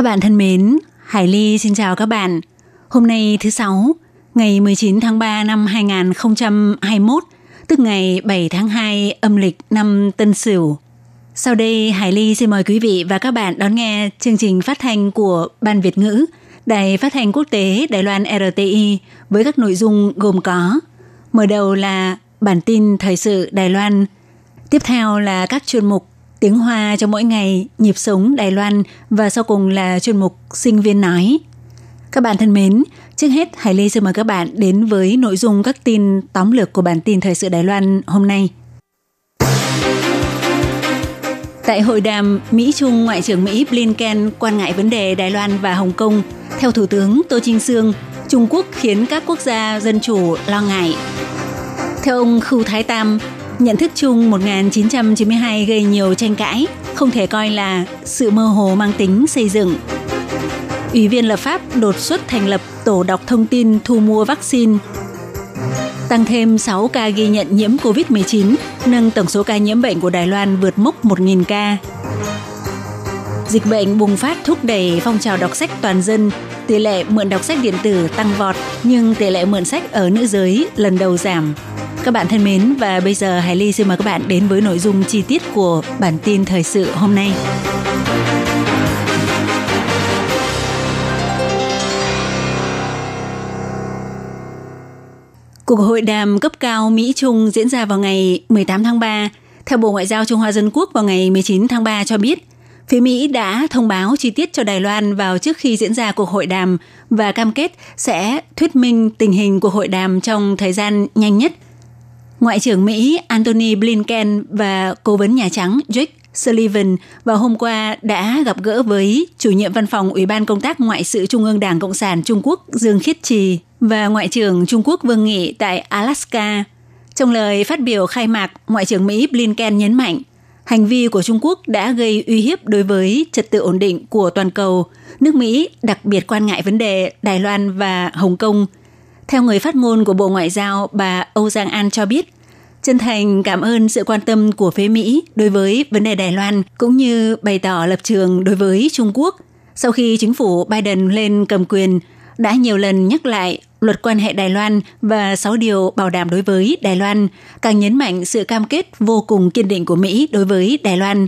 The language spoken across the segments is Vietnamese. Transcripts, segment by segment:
Các bạn thân mến, Hải Ly xin chào các bạn. Hôm nay thứ Sáu, ngày 19 tháng 3 năm 2021, tức ngày 7 tháng 2 âm lịch năm Tân Sửu. Sau đây, Hải Ly xin mời quý vị và các bạn đón nghe chương trình phát thanh của Ban Việt ngữ, Đài phát thanh quốc tế Đài Loan RTI với các nội dung gồm có Mở đầu là bản tin thời sự Đài Loan, tiếp theo là các chuyên mục tiếng Hoa cho mỗi ngày, nhịp sống Đài Loan và sau cùng là chuyên mục sinh viên nói. Các bạn thân mến, trước hết Hải Lê xin mời các bạn đến với nội dung các tin tóm lược của bản tin thời sự Đài Loan hôm nay. Tại hội đàm Mỹ-Trung Ngoại trưởng Mỹ Blinken quan ngại vấn đề Đài Loan và Hồng Kông, theo Thủ tướng Tô Trinh Sương, Trung Quốc khiến các quốc gia dân chủ lo ngại. Theo ông Khưu Thái Tam, nhận thức chung 1992 gây nhiều tranh cãi, không thể coi là sự mơ hồ mang tính xây dựng. Ủy viên lập pháp đột xuất thành lập tổ đọc thông tin thu mua vaccine. Tăng thêm 6 ca ghi nhận nhiễm COVID-19, nâng tổng số ca nhiễm bệnh của Đài Loan vượt mốc 1.000 ca. Dịch bệnh bùng phát thúc đẩy phong trào đọc sách toàn dân, tỷ lệ mượn đọc sách điện tử tăng vọt, nhưng tỷ lệ mượn sách ở nữ giới lần đầu giảm. Các bạn thân mến và bây giờ Hải Ly xin mời các bạn đến với nội dung chi tiết của bản tin thời sự hôm nay. Cuộc hội đàm cấp cao Mỹ-Trung diễn ra vào ngày 18 tháng 3. Theo Bộ Ngoại giao Trung Hoa Dân Quốc vào ngày 19 tháng 3 cho biết, phía Mỹ đã thông báo chi tiết cho Đài Loan vào trước khi diễn ra cuộc hội đàm và cam kết sẽ thuyết minh tình hình của hội đàm trong thời gian nhanh nhất. Ngoại trưởng Mỹ Antony Blinken và Cố vấn Nhà Trắng Jake Sullivan vào hôm qua đã gặp gỡ với chủ nhiệm văn phòng Ủy ban Công tác Ngoại sự Trung ương Đảng Cộng sản Trung Quốc Dương Khiết Trì và Ngoại trưởng Trung Quốc Vương Nghị tại Alaska. Trong lời phát biểu khai mạc, Ngoại trưởng Mỹ Blinken nhấn mạnh, hành vi của Trung Quốc đã gây uy hiếp đối với trật tự ổn định của toàn cầu. Nước Mỹ đặc biệt quan ngại vấn đề Đài Loan và Hồng Kông. Theo người phát ngôn của Bộ Ngoại giao, bà Âu Giang An cho biết, chân thành cảm ơn sự quan tâm của phía Mỹ đối với vấn đề Đài Loan cũng như bày tỏ lập trường đối với Trung Quốc. Sau khi chính phủ Biden lên cầm quyền, đã nhiều lần nhắc lại luật quan hệ Đài Loan và 6 điều bảo đảm đối với Đài Loan, càng nhấn mạnh sự cam kết vô cùng kiên định của Mỹ đối với Đài Loan.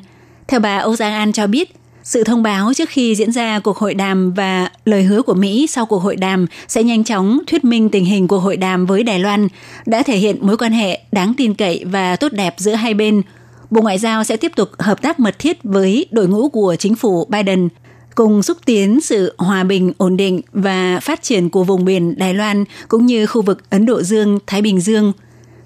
Theo bà Âu Giang An cho biết, sự thông báo trước khi diễn ra cuộc hội đàm và lời hứa của Mỹ sau cuộc hội đàm sẽ nhanh chóng thuyết minh tình hình cuộc hội đàm với Đài Loan đã thể hiện mối quan hệ đáng tin cậy và tốt đẹp giữa hai bên. Bộ Ngoại giao sẽ tiếp tục hợp tác mật thiết với đội ngũ của chính phủ Biden cùng xúc tiến sự hòa bình, ổn định và phát triển của vùng biển Đài Loan cũng như khu vực Ấn Độ Dương, Thái Bình Dương.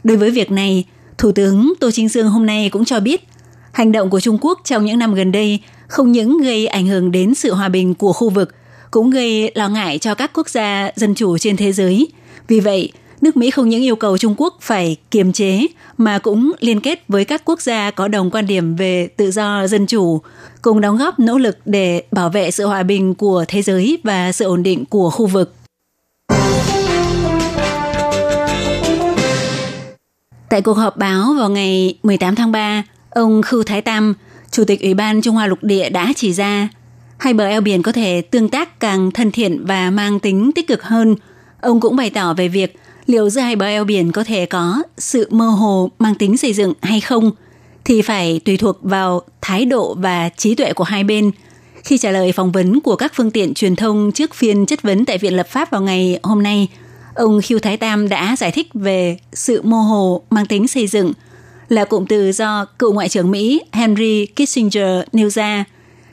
Đối với việc này, Thủ tướng Tô Chính Dương hôm nay cũng cho biết, hành động của Trung Quốc trong những năm gần đây không những gây ảnh hưởng đến sự hòa bình của khu vực, cũng gây lo ngại cho các quốc gia dân chủ trên thế giới. Vì vậy, nước Mỹ không những yêu cầu Trung Quốc phải kiềm chế mà cũng liên kết với các quốc gia có đồng quan điểm về tự do dân chủ, cùng đóng góp nỗ lực để bảo vệ sự hòa bình của thế giới và sự ổn định của khu vực. Tại cuộc họp báo vào ngày 18 tháng 3, ông Khưu Thái Tam, Chủ tịch Ủy ban Trung Hoa Lục Địa đã chỉ ra hai bờ eo biển có thể tương tác càng thân thiện và mang tính tích cực hơn. Ông cũng bày tỏ về việc liệu giữa hai bờ eo biển có thể có sự mơ hồ mang tính xây dựng hay không thì phải tùy thuộc vào thái độ và trí tuệ của hai bên. Khi trả lời phỏng vấn của các phương tiện truyền thông trước phiên chất vấn tại Viện Lập pháp vào ngày hôm nay, ông Khiêu Thái Tam đã giải thích về sự mơ hồ mang tính xây dựng là cụm từ do cựu Ngoại trưởng Mỹ Henry Kissinger nêu ra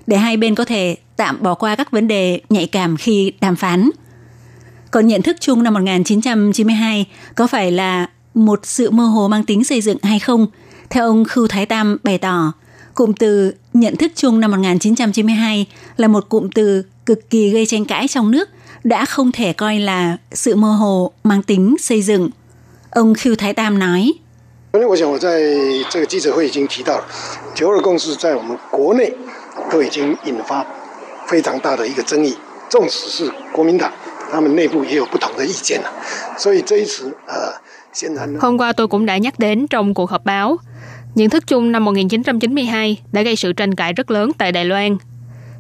để hai bên có thể tạm bỏ qua các vấn đề nhạy cảm khi đàm phán – còn nhận thức chung năm 1992 có phải là một sự mơ hồ mang tính xây dựng hay không? Theo ông Khưu Thái Tam bày tỏ, Cụm từ nhận thức chung năm 1992 là một cụm từ cực kỳ gây tranh cãi trong nước, đã không thể coi là sự mơ hồ mang tính xây dựng. Ông Khiêu Thái Tam nói, 我想我在这个记者会已经提到了，九二共识在我们国内都已经引发非常大的一个争议，纵使是国民党， 他们内部也有不同的意见了。所以这一次，呃，显然 Hôm qua tôi cũng đã nhắc đến trong cuộc họp báo, nhận thức chung năm 1992 đã gây sự tranh cãi rất lớn tại Đài Loan.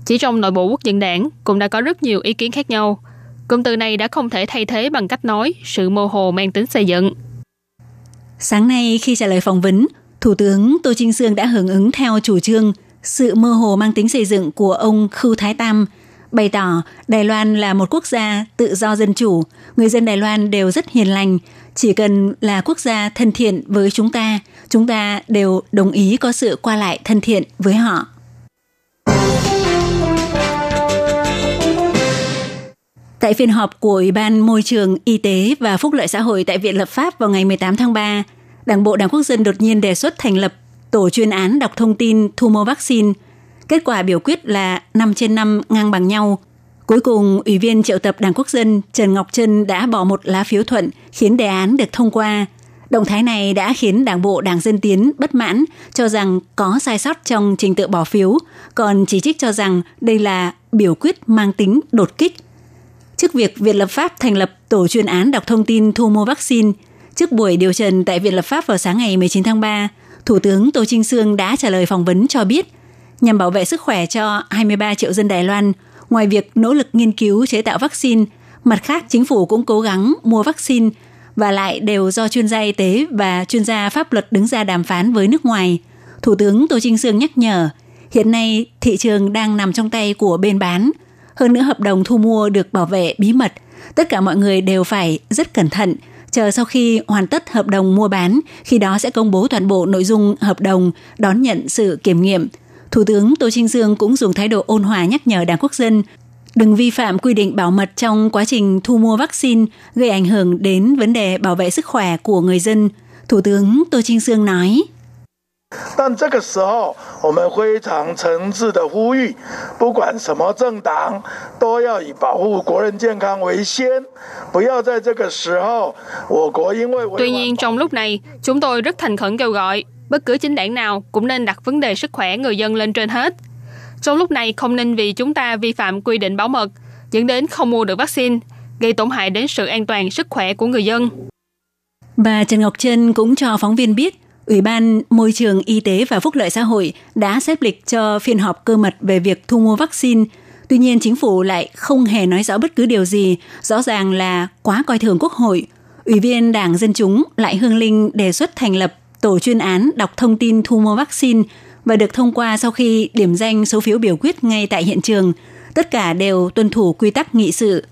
Chỉ trong nội bộ quốc dân đảng cũng đã có rất nhiều ý kiến khác nhau. Cụm từ này đã không thể thay thế bằng cách nói sự mơ hồ mang tính xây dựng. Sáng nay khi trả lời phỏng vấn, Thủ tướng Tô Trinh Sương đã hưởng ứng theo chủ trương sự mơ hồ mang tính xây dựng của ông Khưu Thái Tam, bày tỏ Đài Loan là một quốc gia tự do dân chủ, người dân Đài Loan đều rất hiền lành, chỉ cần là quốc gia thân thiện với chúng ta, chúng ta đều đồng ý có sự qua lại thân thiện với họ. Tại phiên họp của Ủy ban Môi trường, Y tế và Phúc lợi xã hội tại Viện Lập pháp vào ngày 18 tháng 3, Đảng Bộ Đảng Quốc dân đột nhiên đề xuất thành lập tổ chuyên án đọc thông tin thu mua vaccine. Kết quả biểu quyết là 5 trên 5 ngang bằng nhau. Cuối cùng, Ủy viên triệu tập Đảng Quốc dân Trần Ngọc Trân đã bỏ một lá phiếu thuận khiến đề án được thông qua. Động thái này đã khiến Đảng bộ Đảng Dân Tiến bất mãn, cho rằng có sai sót trong trình tự bỏ phiếu, còn chỉ trích cho rằng đây là biểu quyết mang tính đột kích – trước việc Viện Lập pháp thành lập tổ chuyên án đọc thông tin thu mua vaccine. Trước buổi điều trần tại Viện Lập pháp vào sáng ngày 19 tháng 3, Thủ tướng Tô Trinh Sương đã trả lời phỏng vấn cho biết, nhằm bảo vệ sức khỏe cho 23 triệu dân Đài Loan, ngoài việc nỗ lực nghiên cứu chế tạo vaccine, mặt khác chính phủ cũng cố gắng mua vaccine và lại đều do chuyên gia y tế và chuyên gia pháp luật đứng ra đàm phán với nước ngoài. Thủ tướng Tô Trinh Sương nhắc nhở, hiện nay thị trường đang nằm trong tay của bên bán – hơn nữa hợp đồng thu mua được bảo vệ bí mật. Tất cả mọi người đều phải rất cẩn thận, chờ sau khi hoàn tất hợp đồng mua bán, khi đó sẽ công bố toàn bộ nội dung hợp đồng, đón nhận sự kiểm nghiệm. Thủ tướng Tô Trinh Dương cũng dùng thái độ ôn hòa nhắc nhở Đảng Quốc dân đừng vi phạm quy định bảo mật trong quá trình thu mua vaccine gây ảnh hưởng đến vấn đề bảo vệ sức khỏe của người dân. Thủ tướng Tô Trinh Dương nói. 但这个时候，我们非常诚挚的呼吁，不管什么政党，都要以保护国人健康为先，不要在这个时候，我国因为 Tuy nhiên trong lúc này, chúng tôi rất thành khẩn kêu gọi bất cứ chính đảng nào cũng nên đặt vấn đề sức khỏe người dân lên trên hết. Trong lúc này không nên vì chúng ta vi phạm quy định bảo mật, dẫn đến không mua được vaccine, gây tổn hại đến sự an toàn sức khỏe của người dân. Bà Trần Ngọc Trân cũng cho phóng viên biết Ủy ban Môi trường Y tế và Phúc lợi xã hội đã xếp lịch cho phiên họp cơ mật về việc thu mua vaccine. Tuy nhiên, chính phủ lại không hề nói rõ bất cứ điều gì, rõ ràng là quá coi thường Quốc hội. Ủy viên Đảng Dân Chúng lại Hương Linh đề xuất thành lập tổ chuyên án đọc thông tin thu mua vaccine và được thông qua sau khi điểm danh số phiếu biểu quyết ngay tại hiện trường. Tất cả đều tuân thủ quy tắc nghị sự.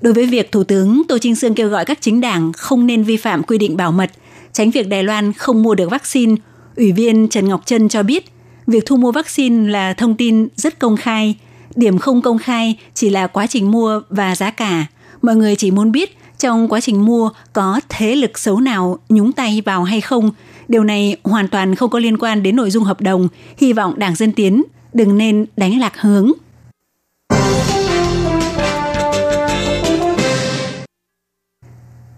Đối với việc Thủ tướng Tô Trinh Sương kêu gọi các chính đảng không nên vi phạm quy định bảo mật – tránh việc Đài Loan không mua được vaccine, Ủy viên Trần Ngọc Trân cho biết, việc thu mua vaccine là thông tin rất công khai, điểm không công khai chỉ là quá trình mua và giá cả. Mọi người chỉ muốn biết trong quá trình mua có thế lực xấu nào nhúng tay vào hay không. Điều này hoàn toàn không có liên quan đến nội dung hợp đồng. Hy vọng Đảng Dân Tiến đừng nên đánh lạc hướng.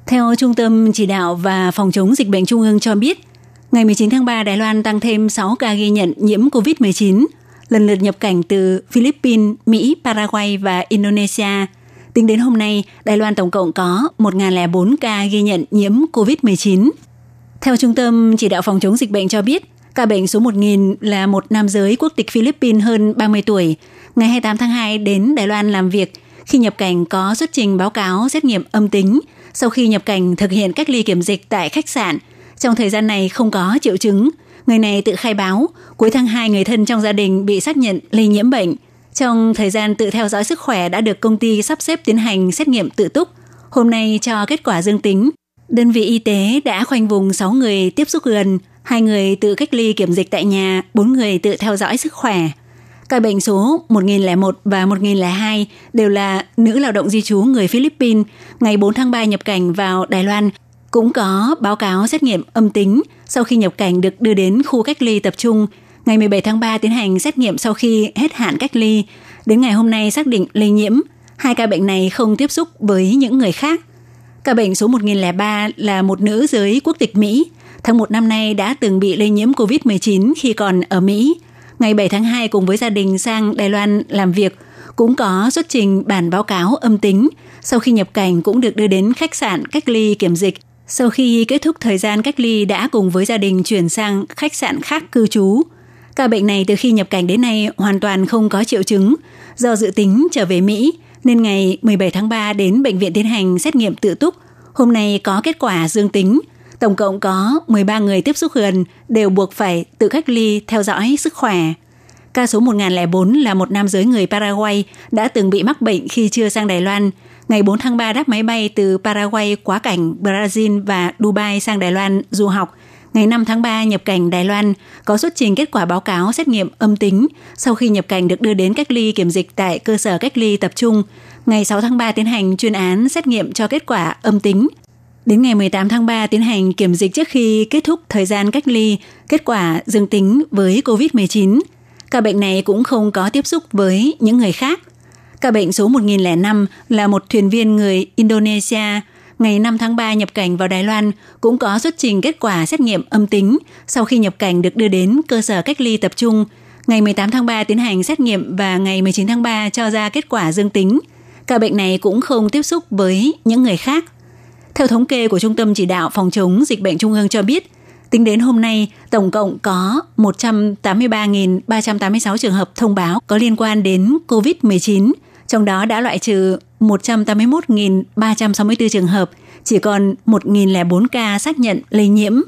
Theo Trung tâm Chỉ đạo và Phòng chống dịch bệnh Trung ương cho biết, ngày 19 tháng 3, Đài Loan tăng thêm 6 ca ghi nhận nhiễm COVID-19, lần lượt nhập cảnh từ Philippines, Mỹ, Paraguay và Indonesia. Tính đến hôm nay, Đài Loan tổng cộng có 1.004 ca ghi nhận nhiễm COVID-19. Theo Trung tâm Chỉ đạo Phòng chống dịch bệnh cho biết, ca bệnh số 1.000 là một nam giới quốc tịch Philippines hơn 30 tuổi. Ngày 28 tháng 2 đến Đài Loan làm việc, khi nhập cảnh có xuất trình báo cáo xét nghiệm âm tính – sau khi nhập cảnh thực hiện cách ly kiểm dịch tại khách sạn. Trong thời gian này không có triệu chứng, người này tự khai báo, cuối tháng 2 người thân trong gia đình bị xác nhận lây nhiễm bệnh. Trong thời gian tự theo dõi sức khỏe đã được công ty sắp xếp tiến hành xét nghiệm tự túc. Hôm nay cho kết quả dương tính. Đơn vị y tế đã khoanh vùng 6 người tiếp xúc gần, hai người tự cách ly kiểm dịch tại nhà, 4 người tự theo dõi sức khỏe. Các bệnh số 1001 và 1002 đều là nữ lao động di trú người Philippines, ngày 4 tháng 3 nhập cảnh vào Đài Loan cũng có báo cáo xét nghiệm âm tính sau khi nhập cảnh được đưa đến khu cách ly tập trung. Ngày 17 tháng 3 tiến hành xét nghiệm sau khi hết hạn cách ly. Đến ngày hôm nay xác định lây nhiễm. Hai ca bệnh này không tiếp xúc với những người khác. Ca bệnh số 1003 là một nữ giới quốc tịch Mỹ. Tháng 1 năm nay đã từng bị lây nhiễm COVID-19 khi còn ở Mỹ. Ngày 7 tháng 2 cùng với gia đình sang Đài Loan làm việc, cũng có xuất trình bản báo cáo âm tính. Sau khi nhập cảnh cũng được đưa đến khách sạn cách ly kiểm dịch. Sau khi kết thúc thời gian cách ly đã cùng với gia đình chuyển sang khách sạn khác cư trú. Ca bệnh này từ khi nhập cảnh đến nay hoàn toàn không có triệu chứng. Do dự tính trở về Mỹ, nên ngày 17 tháng 3 đến bệnh viện tiến hành xét nghiệm tự túc. Hôm nay có kết quả dương tính. Tổng cộng có 13 người tiếp xúc gần đều buộc phải tự cách ly theo dõi sức khỏe. Ca số 1004 là một nam giới người Paraguay đã từng bị mắc bệnh khi chưa sang Đài Loan. Ngày 4 tháng 3 đáp máy bay từ Paraguay quá cảnh Brazil và Dubai sang Đài Loan du học. Ngày 5 tháng 3 nhập cảnh Đài Loan có xuất trình kết quả báo cáo xét nghiệm âm tính. Sau khi nhập cảnh được đưa đến cách ly kiểm dịch tại cơ sở cách ly tập trung. Ngày 6 tháng 3 tiến hành chuyên án xét nghiệm cho kết quả âm tính. Đến ngày 18 tháng 3 tiến hành kiểm dịch trước khi kết thúc thời gian cách ly, kết quả dương tính với COVID-19. Ca bệnh này cũng không có tiếp xúc với những người khác. Ca bệnh số 1005 là một thuyền viên người Indonesia, ngày 5 tháng 3 nhập cảnh vào Đài Loan cũng có xuất trình kết quả xét nghiệm âm tính sau khi nhập cảnh được đưa đến cơ sở cách ly tập trung. Ngày 18 tháng 3 tiến hành xét nghiệm và ngày 19 tháng 3 cho ra kết quả dương tính. Ca bệnh này cũng không tiếp xúc với những người khác. Theo thống kê của Trung tâm Chỉ đạo Phòng chống dịch bệnh Trung ương cho biết, tính đến hôm nay, tổng cộng có 183.386 trường hợp thông báo có liên quan đến COVID-19, trong đó đã loại trừ 181.364 trường hợp, chỉ còn 1.004 ca xác nhận lây nhiễm.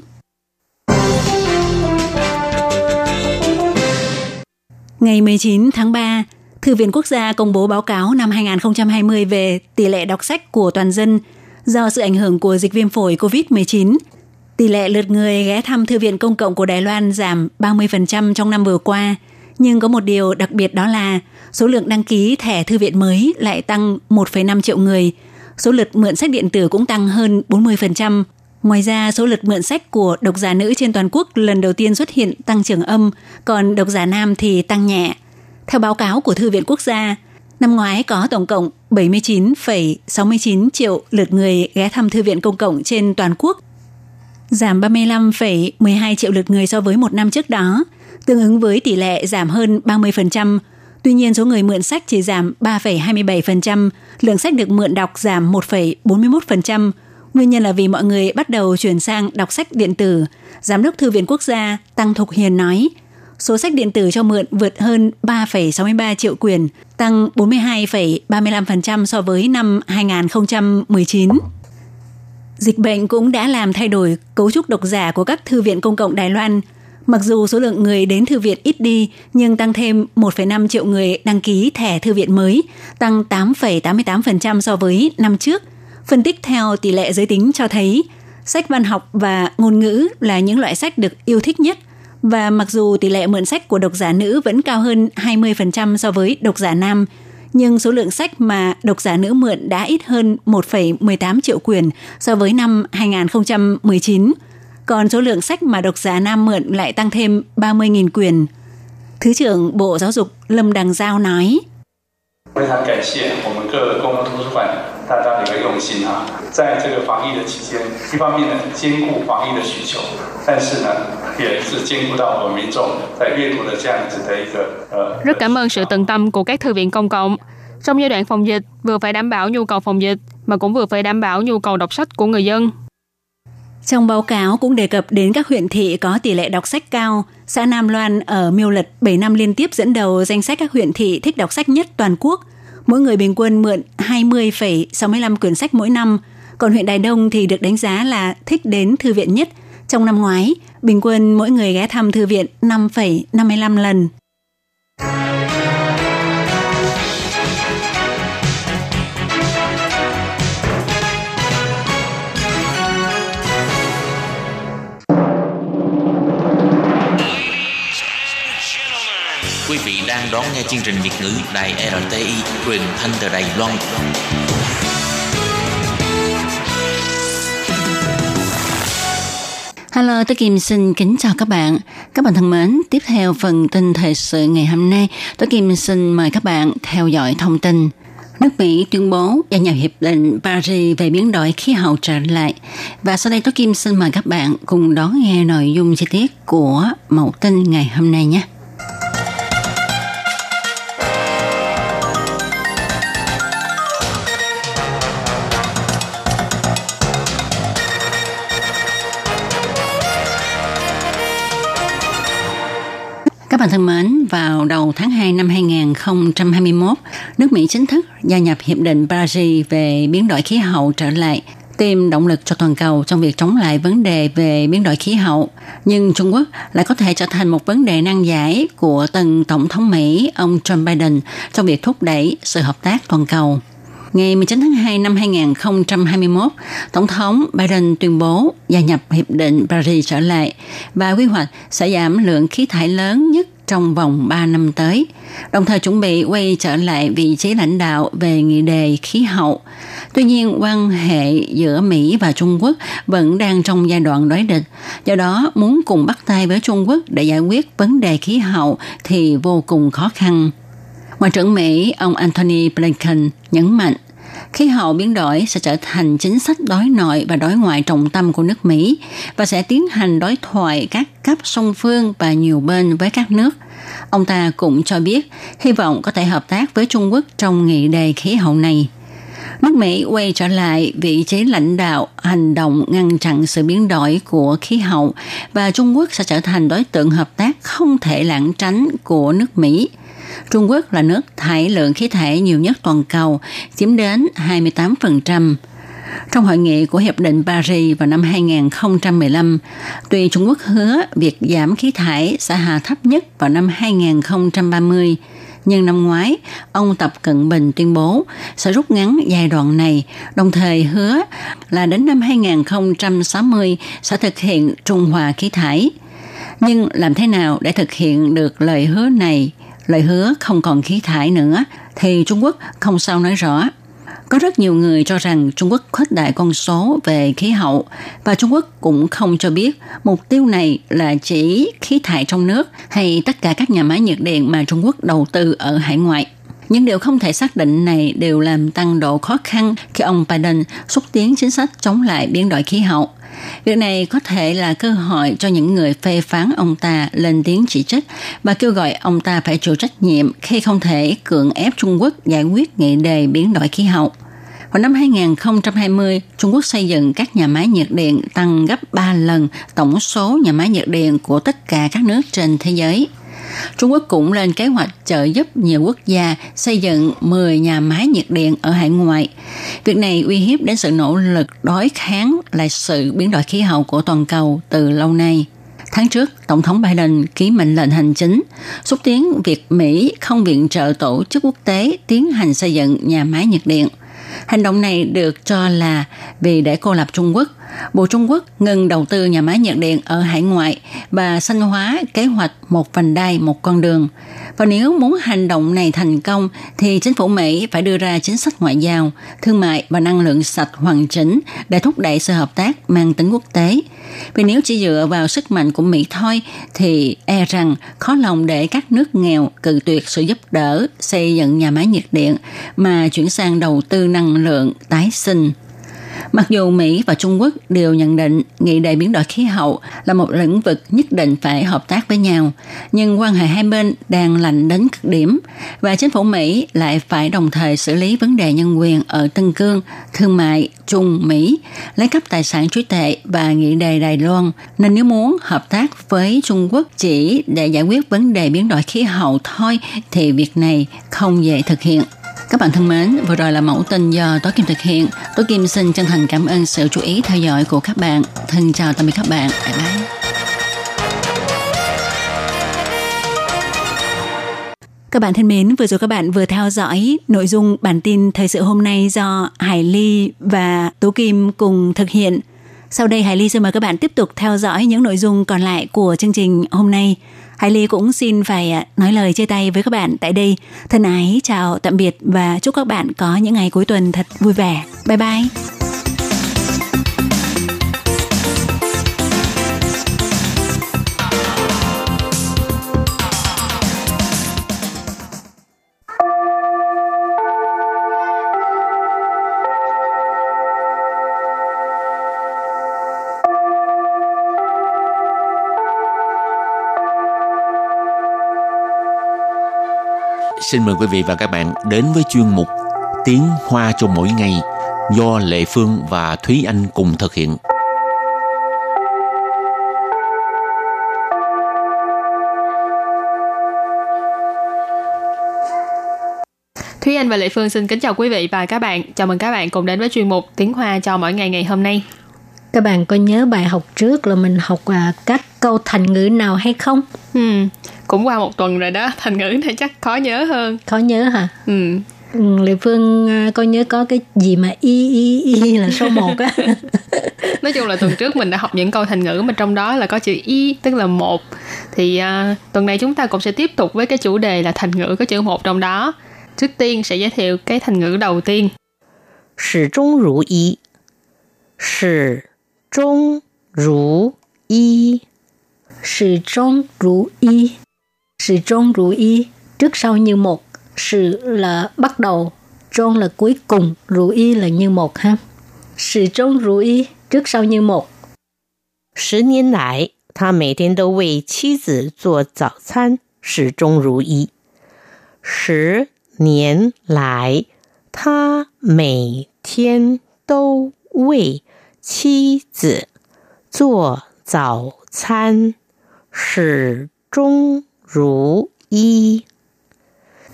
Ngày 19 tháng 3, Thư viện Quốc gia công bố báo cáo năm 2020 về tỷ lệ đọc sách của toàn dân do sự ảnh hưởng của dịch viêm phổi COVID-19. Tỷ lệ lượt người ghé thăm Thư viện Công cộng của Đài Loan giảm 30% trong năm vừa qua. Nhưng có một điều đặc biệt đó là số lượng đăng ký thẻ thư viện mới lại tăng 1,5 triệu người. Số lượt mượn sách điện tử cũng tăng hơn 40%. Ngoài ra, số lượt mượn sách của độc giả nữ trên toàn quốc lần đầu tiên xuất hiện tăng trưởng âm, còn độc giả nam thì tăng nhẹ. Theo báo cáo của Thư viện Quốc gia, năm ngoái có tổng cộng 79,69 triệu lượt người ghé thăm Thư viện Công cộng trên toàn quốc, giảm 35,12 triệu lượt người so với một năm trước đó, tương ứng với tỷ lệ giảm hơn 30%. Tuy nhiên, số người mượn sách chỉ giảm 3,27%, lượng sách được mượn đọc giảm 1,41%. Nguyên nhân là vì mọi người bắt đầu chuyển sang đọc sách điện tử. Giám đốc Thư viện Quốc gia Tăng Thục Hiền nói, số sách điện tử cho mượn vượt hơn 3,63 triệu quyển, tăng 42,35% so với năm 2019. Dịch bệnh cũng đã làm thay đổi cấu trúc độc giả của các thư viện công cộng Đài Loan. Mặc dù số lượng người đến thư viện ít đi, nhưng tăng thêm 1,5 triệu người đăng ký thẻ thư viện mới, tăng 8,88% so với năm trước. Phân tích theo tỷ lệ giới tính cho thấy, sách văn học và ngôn ngữ là những loại sách được yêu thích nhất. Và mặc dù tỷ lệ mượn sách của độc giả nữ vẫn cao hơn 20% so với độc giả nam, nhưng số lượng sách mà độc giả nữ mượn đã ít hơn 1,18 triệu quyển so với năm 2019 còn số lượng sách mà độc giả Nam mượn lại tăng thêm 30.000 quyền. Thứ trưởng Bộ Giáo dục Lâm Đằng Giao nói. Rất cảm ơn sự tận tâm của các thư viện công cộng. Trong giai đoạn phòng dịch, vừa phải đảm bảo nhu cầu phòng dịch, mà cũng vừa phải đảm bảo nhu cầu đọc sách của người dân. Trong báo cáo cũng đề cập đến các huyện thị có tỷ lệ đọc sách cao. Xã Nam Loan ở Miêu Lật 7 năm liên tiếp dẫn đầu danh sách các huyện thị thích đọc sách nhất toàn quốc. Mỗi người bình quân mượn 20,65 quyển sách mỗi năm. Còn huyện Đài Đông thì được đánh giá là thích đến thư viện nhất. Trong năm ngoái, bình quân mỗi người ghé thăm thư viện 5,55 lần. Đang đón nghe chương trình Việt ngữ Đài RTI truyền thanh từ Đài Loan. Hello, tôi Kim xin kính chào các bạn. Các bạn thân mến, tiếp theo phần tin thời sự ngày hôm nay, tôi Kim xin mời các bạn theo dõi thông tin. Nước Mỹ tuyên bố gia nhập hiệp định Paris về biến đổi khí hậu trở lại. Và sau đây tôi Kim xin mời các bạn cùng đón nghe nội dung chi tiết của mẫu tin ngày hôm nay nhé. Bạn thân mến, vào đầu tháng 2 năm 2021, nước Mỹ chính thức gia nhập Hiệp định Paris về biến đổi khí hậu trở lại, tìm động lực cho toàn cầu trong việc chống lại vấn đề về biến đổi khí hậu. Nhưng Trung Quốc lại có thể trở thành một vấn đề nan giải của từng Tổng thống Mỹ, ông Joe Biden, trong việc thúc đẩy sự hợp tác toàn cầu. Ngày 19 tháng 2 năm 2021, Tổng thống Biden tuyên bố gia nhập Hiệp định Paris trở lại và quy hoạch sẽ giảm lượng khí thải lớn nhất trong vòng 3 năm tới, đồng thời chuẩn bị quay trở lại vị trí lãnh đạo về nghị đề khí hậu. Tuy nhiên, quan hệ giữa Mỹ và Trung Quốc vẫn đang trong giai đoạn đối địch, do đó muốn cùng bắt tay với Trung Quốc để giải quyết vấn đề khí hậu thì vô cùng khó khăn. Ngoại trưởng Mỹ, ông Anthony Blinken nhấn mạnh, khí hậu biến đổi sẽ trở thành chính sách đối nội và đối ngoại trọng tâm của nước Mỹ và sẽ tiến hành đối thoại các cấp song phương và nhiều bên với các nước. Ông ta cũng cho biết hy vọng có thể hợp tác với Trung Quốc trong nghị đề khí hậu này. Nước Mỹ quay trở lại vị trí lãnh đạo hành động ngăn chặn sự biến đổi của khí hậu và Trung Quốc sẽ trở thành đối tượng hợp tác không thể lãng tránh của nước Mỹ – Trung Quốc là nước thải lượng khí thải nhiều nhất toàn cầu, chiếm đến 28%. Trong hội nghị của Hiệp định Paris vào năm 2015, tuy Trung Quốc hứa việc giảm khí thải sẽ hạ thấp nhất vào năm 2030, nhưng năm ngoái, ông Tập Cận Bình tuyên bố sẽ rút ngắn giai đoạn này, đồng thời hứa là đến năm 2060 sẽ thực hiện trung hòa khí thải. Nhưng làm thế nào để thực hiện được lời hứa này lời hứa không còn khí thải nữa, thì Trung Quốc không sao nói rõ. Có rất nhiều người cho rằng Trung Quốc khuếch đại con số về khí hậu, và Trung Quốc cũng không cho biết mục tiêu này là chỉ khí thải trong nước hay tất cả các nhà máy nhiệt điện mà Trung Quốc đầu tư ở hải ngoại. Những điều không thể xác định này đều làm tăng độ khó khăn khi ông Biden xúc tiến chính sách chống lại biến đổi khí hậu. Việc này có thể là cơ hội cho những người phê phán ông ta lên tiếng chỉ trích và kêu gọi ông ta phải chịu trách nhiệm khi không thể cưỡng ép Trung Quốc giải quyết nghị đề biến đổi khí hậu. Vào năm 2020, Trung Quốc xây dựng các nhà máy nhiệt điện tăng gấp 3 lần tổng số nhà máy nhiệt điện của tất cả các nước trên thế giới. Trung Quốc cũng lên kế hoạch trợ giúp nhiều quốc gia xây dựng 10 nhà máy nhiệt điện ở hải ngoại. Việc này uy hiếp đến sự nỗ lực đối kháng lại sự biến đổi khí hậu của toàn cầu từ lâu nay. Tháng trước, Tổng thống Biden ký mệnh lệnh hành chính xúc tiến việc Mỹ không viện trợ tổ chức quốc tế tiến hành xây dựng nhà máy nhiệt điện. Hành động này được cho là vì để cô lập Trung Quốc Bộ Trung Quốc ngừng đầu tư nhà máy nhiệt điện ở hải ngoại và sanh hóa kế hoạch một vành đai một con đường. Và nếu muốn hành động này thành công thì chính phủ Mỹ phải đưa ra chính sách ngoại giao, thương mại và năng lượng sạch hoàn chỉnh để thúc đẩy sự hợp tác mang tính quốc tế. Vì nếu chỉ dựa vào sức mạnh của Mỹ thôi thì e rằng khó lòng để các nước nghèo cự tuyệt sự giúp đỡ xây dựng nhà máy nhiệt điện mà chuyển sang đầu tư năng lượng tái sinh. Mặc dù Mỹ và Trung Quốc đều nhận định nghị đề biến đổi khí hậu là một lĩnh vực nhất định phải hợp tác với nhau, nhưng quan hệ hai bên đang lạnh đến cực điểm và chính phủ Mỹ lại phải đồng thời xử lý vấn đề nhân quyền ở Tân Cương, thương mại, Trung Mỹ, lấy cắp tài sản trí tuệ và nghị đề Đài Loan. Nên nếu muốn hợp tác với Trung Quốc chỉ để giải quyết vấn đề biến đổi khí hậu thôi thì việc này không dễ thực hiện. Các bạn thân mến, vừa rồi là mẫu tin do Tố Kim thực hiện. Tố Kim xin chân thành cảm ơn sự chú ý theo dõi của các bạn. Thân chào tạm biệt các bạn. Bye bye. Các bạn thân mến, vừa rồi các bạn vừa theo dõi nội dung bản tin thời sự hôm nay do Hải Ly và Tố Kim cùng thực hiện. Sau đây Hải Ly xin mời các bạn tiếp tục theo dõi những nội dung còn lại của chương trình hôm nay. Hải Ly cũng xin phải à, nói lời chia tay với các bạn tại đây. Thân ái, chào, tạm biệt và chúc các bạn có những ngày cuối tuần thật vui vẻ. Bye bye! Xin mời quý vị và các bạn đến với chuyên mục Tiếng Hoa cho mỗi ngày do Lệ Phương và Thúy Anh cùng thực hiện. Thúy Anh và Lệ Phương xin kính chào quý vị và các bạn. Chào mừng các bạn cùng đến với chuyên mục Tiếng Hoa cho mỗi ngày ngày hôm nay. Các bạn có nhớ bài học trước là mình học à, các câu thành ngữ nào hay không? Ừ, cũng qua một tuần rồi đó, thành ngữ này chắc khó nhớ hơn. Khó nhớ hả? Ừ. Ừ, Lệ Phương à, có nhớ có cái gì mà y y y là số 1 á. Nói chung là tuần trước mình đã học những câu thành ngữ mà trong đó là có chữ y tức là một. Thì uh, tuần này chúng ta cũng sẽ tiếp tục với cái chủ đề là thành ngữ có chữ một trong đó. Trước tiên sẽ giới thiệu cái thành ngữ đầu tiên. Sử trung rủ y. Sử trung rủ y 始终如一，始终如一, trước sau như một. Sự là bắt đầu, trôn là cuối cùng,如一 là như một ha. Sự trôn如一, trước sau như một. 十年来，他每天都为妻子做早餐，始终如一。十年来，他每天都为妻子做早餐， 始终如一。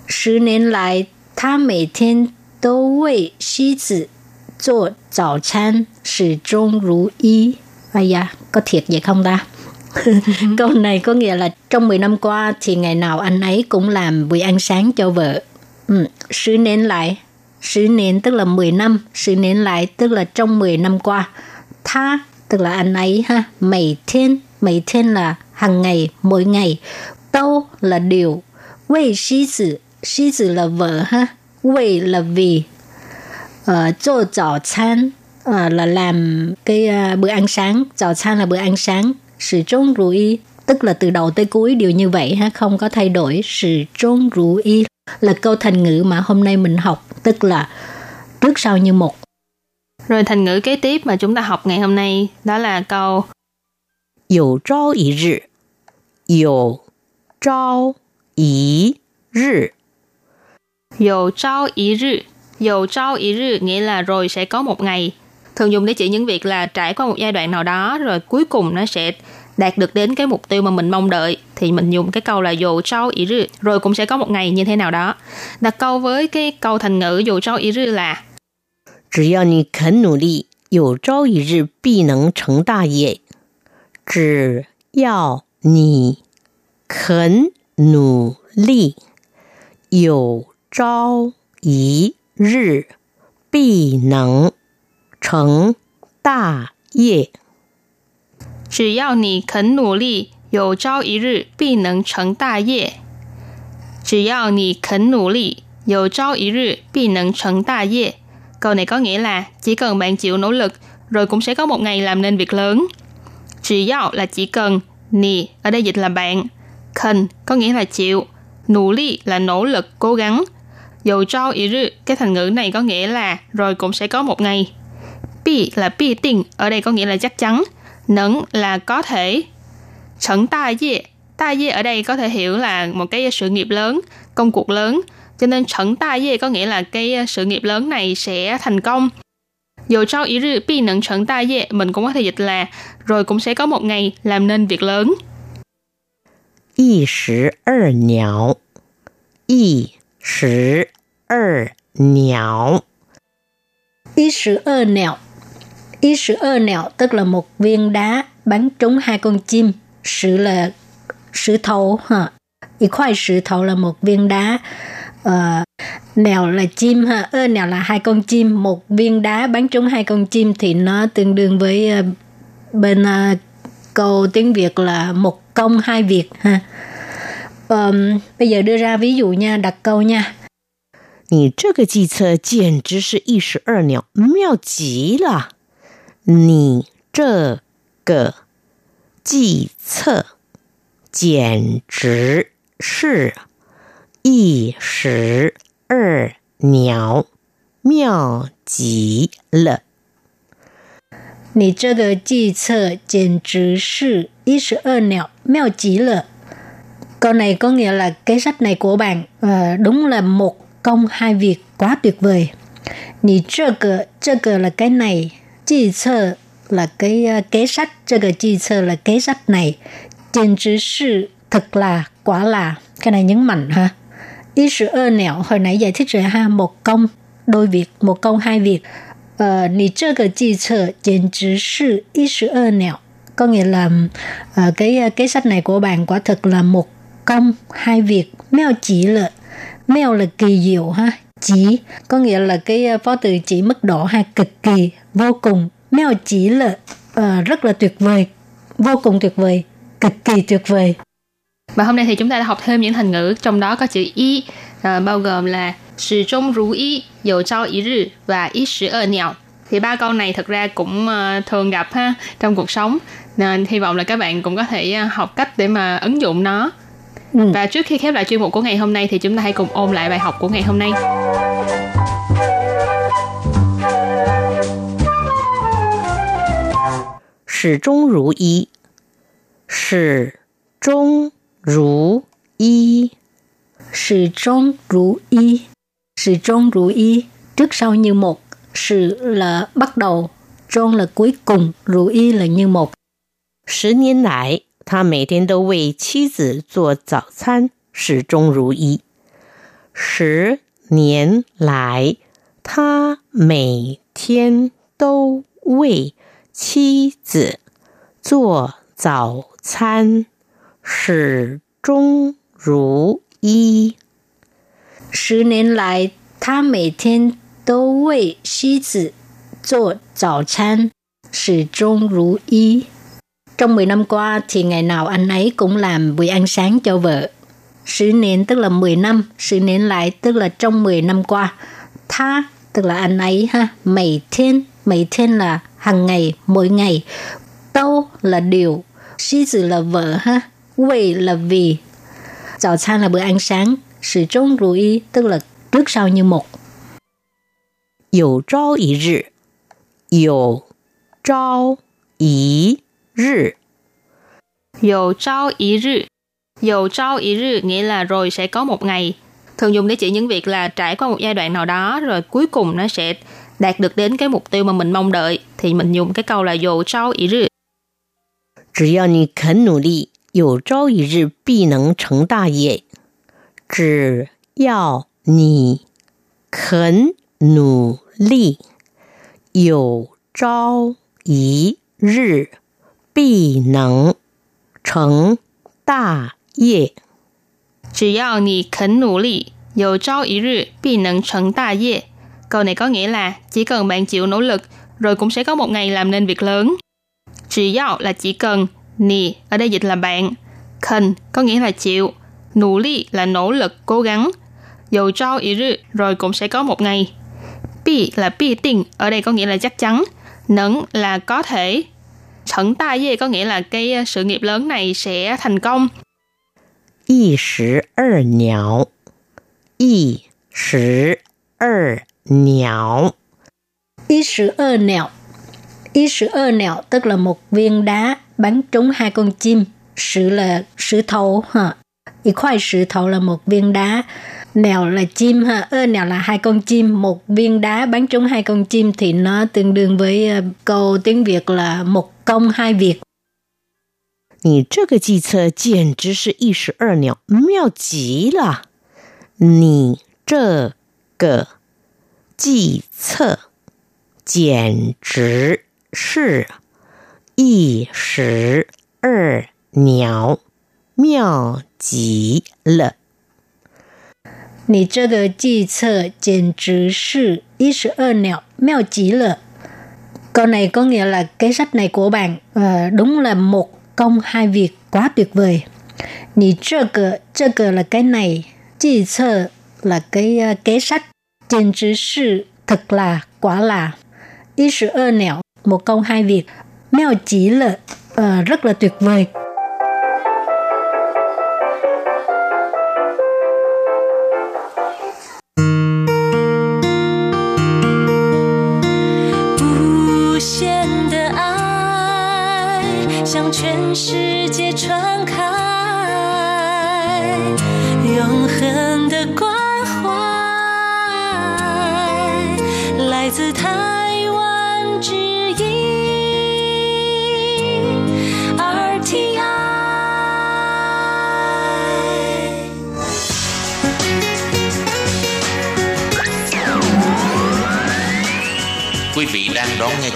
十年来，他每天都为妻子做早餐，始终如一。哎呀，có thiệt vậy không ta? Câu này có nghĩa là trong 10 năm qua thì ngày nào anh ấy cũng làm bữa ăn sáng cho vợ. Ừ, sứ nến lại, sứ nến tức là 10 năm, sứ nến lại tức là trong 10 năm qua. Tha tức là anh ấy ha, mấy thiên, mỗi tên là hàng ngày, mỗi ngày. tâu là điều. Wei sĩ tử, sĩ tử là vợ ha. Wei là vì. Ờ, cho chảo chán ờ, là làm cái uh, bữa ăn sáng. Chảo chán là bữa ăn sáng. Sử trung rủ y. Tức là từ đầu tới cuối đều như vậy ha. Không có thay đổi. Sử trung rủ y là câu thành ngữ mà hôm nay mình học. Tức là trước sau như một. Rồi thành ngữ kế tiếp mà chúng ta học ngày hôm nay đó là câu 有朝一日，有朝一日，有朝一日，有朝一日 nghĩa là rồi sẽ có một ngày. Thường dùng để chỉ những việc là trải qua một giai đoạn nào đó rồi cuối cùng nó sẽ đạt được đến cái mục tiêu mà mình mong đợi thì mình dùng cái câu là dù trao ý rư rồi cũng sẽ có một ngày như thế nào đó đặt câu với cái câu thành ngữ dù trao ý rư là 只要你肯努力，有朝一日必能成大业。 只要你肯努力，有朝一日必能成大业。只要你肯努力，有朝一日必能成大业。只要你肯努力，有朝一日必能成大业。Câu này có nghĩa là chỉ cần bạn chịu nỗ lực, rồi cũng sẽ có một ngày làm nên việc lớn. Chỉ yào là chỉ cần, nì ở đây dịch là bạn, cần có nghĩa là chịu, nỗ lực là nỗ lực, cố gắng. Dù trao ý rư, cái thành ngữ này có nghĩa là rồi cũng sẽ có một ngày. Bi là bi tình, ở đây có nghĩa là chắc chắn. Nẫn là có thể. Trấn ta dê, ta dê ở đây có thể hiểu là một cái sự nghiệp lớn, công cuộc lớn. Cho nên trấn ta dê có nghĩa là cái sự nghiệp lớn này sẽ thành công. Dù trao ý rư bi nẫn trận ta dê, mình cũng có thể dịch là rồi cũng sẽ có một ngày làm nên việc lớn. 一石二鸟，一石二鸟， Ý sử ơ nẹo Ý sử ơ nẹo tức là một viên đá bắn trúng hai con chim. Sử là sử thầu ha. Ý khoai sử thầu là một viên đá. Ờ, nèo là chim ha. Ơ nèo là hai con chim. Một viên đá bắn trúng hai con chim thì nó tương đương với ờ, bên ờ, câu tiếng Việt là một công hai việc ha. Ờm, bây giờ đưa ra ví dụ nha, đặt câu nha. 你这个计策简直是一石二鸟，妙极了！你这个计策简直是一石 二鸟，妙极了！你这个计策简直是一石二鸟，妙极了。 câu này có nghĩa là cái sách này của bạn uh, đúng là một công hai việc quá tuyệt vời. Nì这个这个 là cái này, chi sơ là cái uh, kế sách,这个chi sơ là kế sách này.简直是 thật là, quả là. Cái này nhấn mạnh ha. Ý sự ơ nẻo, hồi nãy giải thích rồi ha, một công, đôi việc, một công hai việc. Ờ, nì这个计策简直是一石二鸟có nghĩa là uh, cái cái sách này của bạn quả thực là một công hai việc mèo chỉ là mèo là kỳ diệu ha chỉ có nghĩa là cái phó từ chỉ mức độ ha cực kỳ vô cùng mèo chỉ là uh, rất là tuyệt vời vô cùng tuyệt vời cực kỳ tuyệt vời Và hôm nay thì chúng ta đã học thêm những thành ngữ trong đó có chữ y à, bao gồm là sử trung rú y, dầu trao ý rử và ý sử ở nhạo. Thì ba câu này thật ra cũng uh, thường gặp ha trong cuộc sống. Nên hy vọng là các bạn cũng có thể uh, học cách để mà ứng dụng nó. Ừ. Và trước khi khép lại chuyên mục của ngày hôm nay thì chúng ta hãy cùng ôn lại bài học của ngày hôm nay. Sử trung rú y Sử trung 如一，始终如一，始终如一，trước sau như một, sự là bắt đầu, trung là cuối cùng,如一 là như một. 十年来，他每天都为妻子做早餐，始终如一。十年来，他每天都为妻子做早餐， 始终如一。十年来，他每天都为妻子做早餐，始终如一。Trong 10 năm qua thì ngày nào anh ấy cũng làm bữa ăn sáng cho vợ. Sự niên tức là 10 năm, sự niên lại tức là trong 10 năm qua. Tha tức là anh ấy ha, mày thiên, mày thiên là hàng ngày, mỗi ngày. Đâu là điều, sĩ tử là vợ ha, quầy là vì.早餐 là bữa ăn sáng, sự trung如ý tức là trước sau như một. 有朝一日，有朝一日，有朝一日，有朝一日 nghĩa là rồi sẽ có một ngày. Thường dùng để chỉ những việc là trải qua một giai đoạn nào đó rồi cuối cùng nó sẽ đạt được đến cái mục tiêu mà mình mong đợi thì mình dùng cái câu là dồ trao ý rư. 只要你肯努力， 有朝一日必能成大业。只要你肯努力，有朝一日必能成大业。只要你肯努力，有朝一日必能成大业。Câu này có nghĩa là chỉ cần bạn chịu nỗ lực, rồi cũng sẽ có một ngày làm nên việc lớn. Chỉ yào là chỉ cần, nì ở đây dịch là bạn, cần có nghĩa là chịu, nỗ lực là nỗ lực, cố gắng. Dù trao ý rư, rồi cũng sẽ có một ngày. Bi là bi tình, ở đây có nghĩa là chắc chắn. Nẫn là có thể. Trận tai dê có nghĩa là cái sự nghiệp lớn này sẽ thành công. Y sử er nhạo Y sử er nhạo Y sử ơ nẹo Y sử tức là một viên đá bắn trúng hai con chim. Sử là sử thầu ha. Y khoai sử thầu là một viên đá. Nèo là chim ha. Ơ nèo là hai con chim. Một viên đá bắn trúng hai con chim thì nó tương đương với uh, câu tiếng Việt là một công hai việc. 你这个计策简直是一石二鸟，妙极了！你这个计策简直是 一石二鸟，妙极了。你这个计策简直是一石二鸟，妙极了。Câu này có nghĩa là cái sách này của bạn uh, đúng là một công hai việc quá tuyệt vời. Nì这个这个 là cái này, chỉ策là cái uh, kế sách, Trên chứ sự thật là, quả là. Ý sự ơ nẻo, một công hai việc. 妙极了，呃，rất chỉ là ờ, rất là tuyệt vời.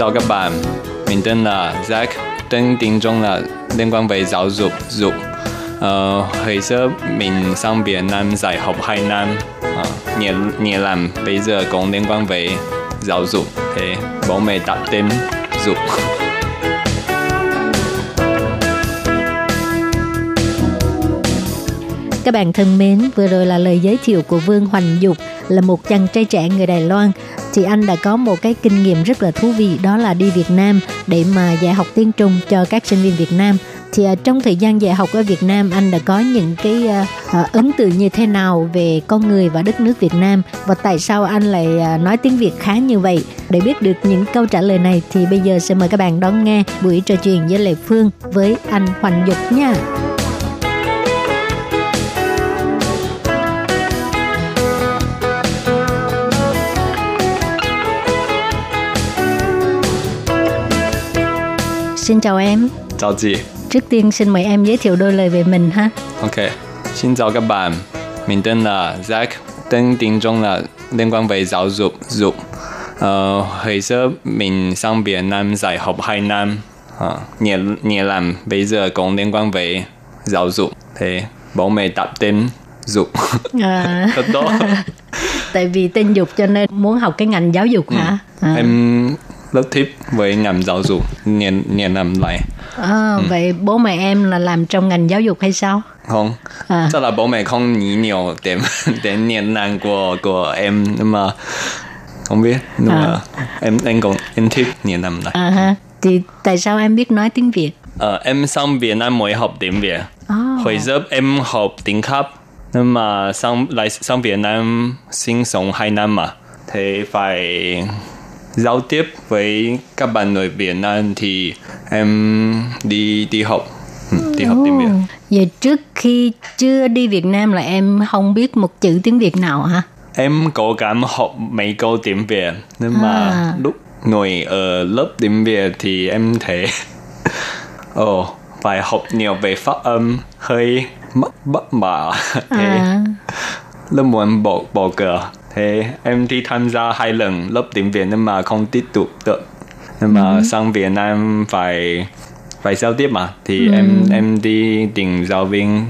Chào các bạn, mình tên là Zach, tên tiếng Trung là liên quan về giáo dục dục. Ờ, hồi xưa mình sang Việt Nam dạy học hai năm, ờ, à, nhiều, nhiều làm bây giờ cũng liên quan về giáo dục, Thế bố mẹ đặt tên dục. Các bạn thân mến, vừa rồi là lời giới thiệu của Vương Hoành Dục là một chàng trai trẻ người Đài Loan. Thì anh đã có một cái kinh nghiệm rất là thú vị đó là đi Việt Nam để mà dạy học tiếng Trung cho các sinh viên Việt Nam. Thì à, trong thời gian dạy học ở Việt Nam anh đã có những cái uh, ấn tượng như thế nào về con người và đất nước Việt Nam và tại sao anh lại nói tiếng Việt khá như vậy? Để biết được những câu trả lời này thì bây giờ sẽ mời các bạn đón nghe buổi trò chuyện với Lệ Phương với anh Hoành Dục nha. Xin chào em. Chào chị. Trước tiên xin mời em giới thiệu đôi lời về mình ha. Ok, xin chào các bạn, mình tên là Zach, tên tiếng Trung là liên quan về giáo dục dục. Ờ, hồi xưa mình sang Việt Nam dạy học hai năm, ờ, nhiều, nhiều năm bây giờ cũng liên quan về giáo dục, thì bố mẹ đặt tên dục. À, Thật tốt. tại vì tên dục cho nên muốn học cái ngành giáo dục hả? À. Em rất thích với ngành giáo dục, nhiều, nhiều năm lại. À, Vậy bố mẹ em là làm trong ngành giáo dục hay sao? không À. chắc là bố mẹ không nghĩ nhiều đến đến niềm năng của của em nhưng mà không biết nhưng mà em em cũng em thích niềm năng này À ha. Thì tại sao em biết nói tiếng Việt? ờ, em sang Việt Nam mới học tiếng Việt À. hồi giờ em học tiếng Pháp nhưng mà sang lại sang Việt Nam sinh sống hai năm mà thì phải giao tiếp với các bạn người Việt Nam thì em đi đi học ừ, đi học tiếng Việt Vậy trước khi chưa đi Việt Nam là em không biết một chữ tiếng Việt nào hả? Em cố gắng học mấy câu tiếng Việt nhưng mà À. lúc ngồi ở lớp tiếng Việt thì em thấy ồ phải học nhiều về phát âm hơi mất bất bả thế À. lớp muốn bỏ bỏ cờ thế em đi tham gia hai lần lớp tiếng Việt nhưng mà không tiếp tục được nhưng mà sang Việt Nam phải phải giao tiếp mà thì em em đi tìm giáo viên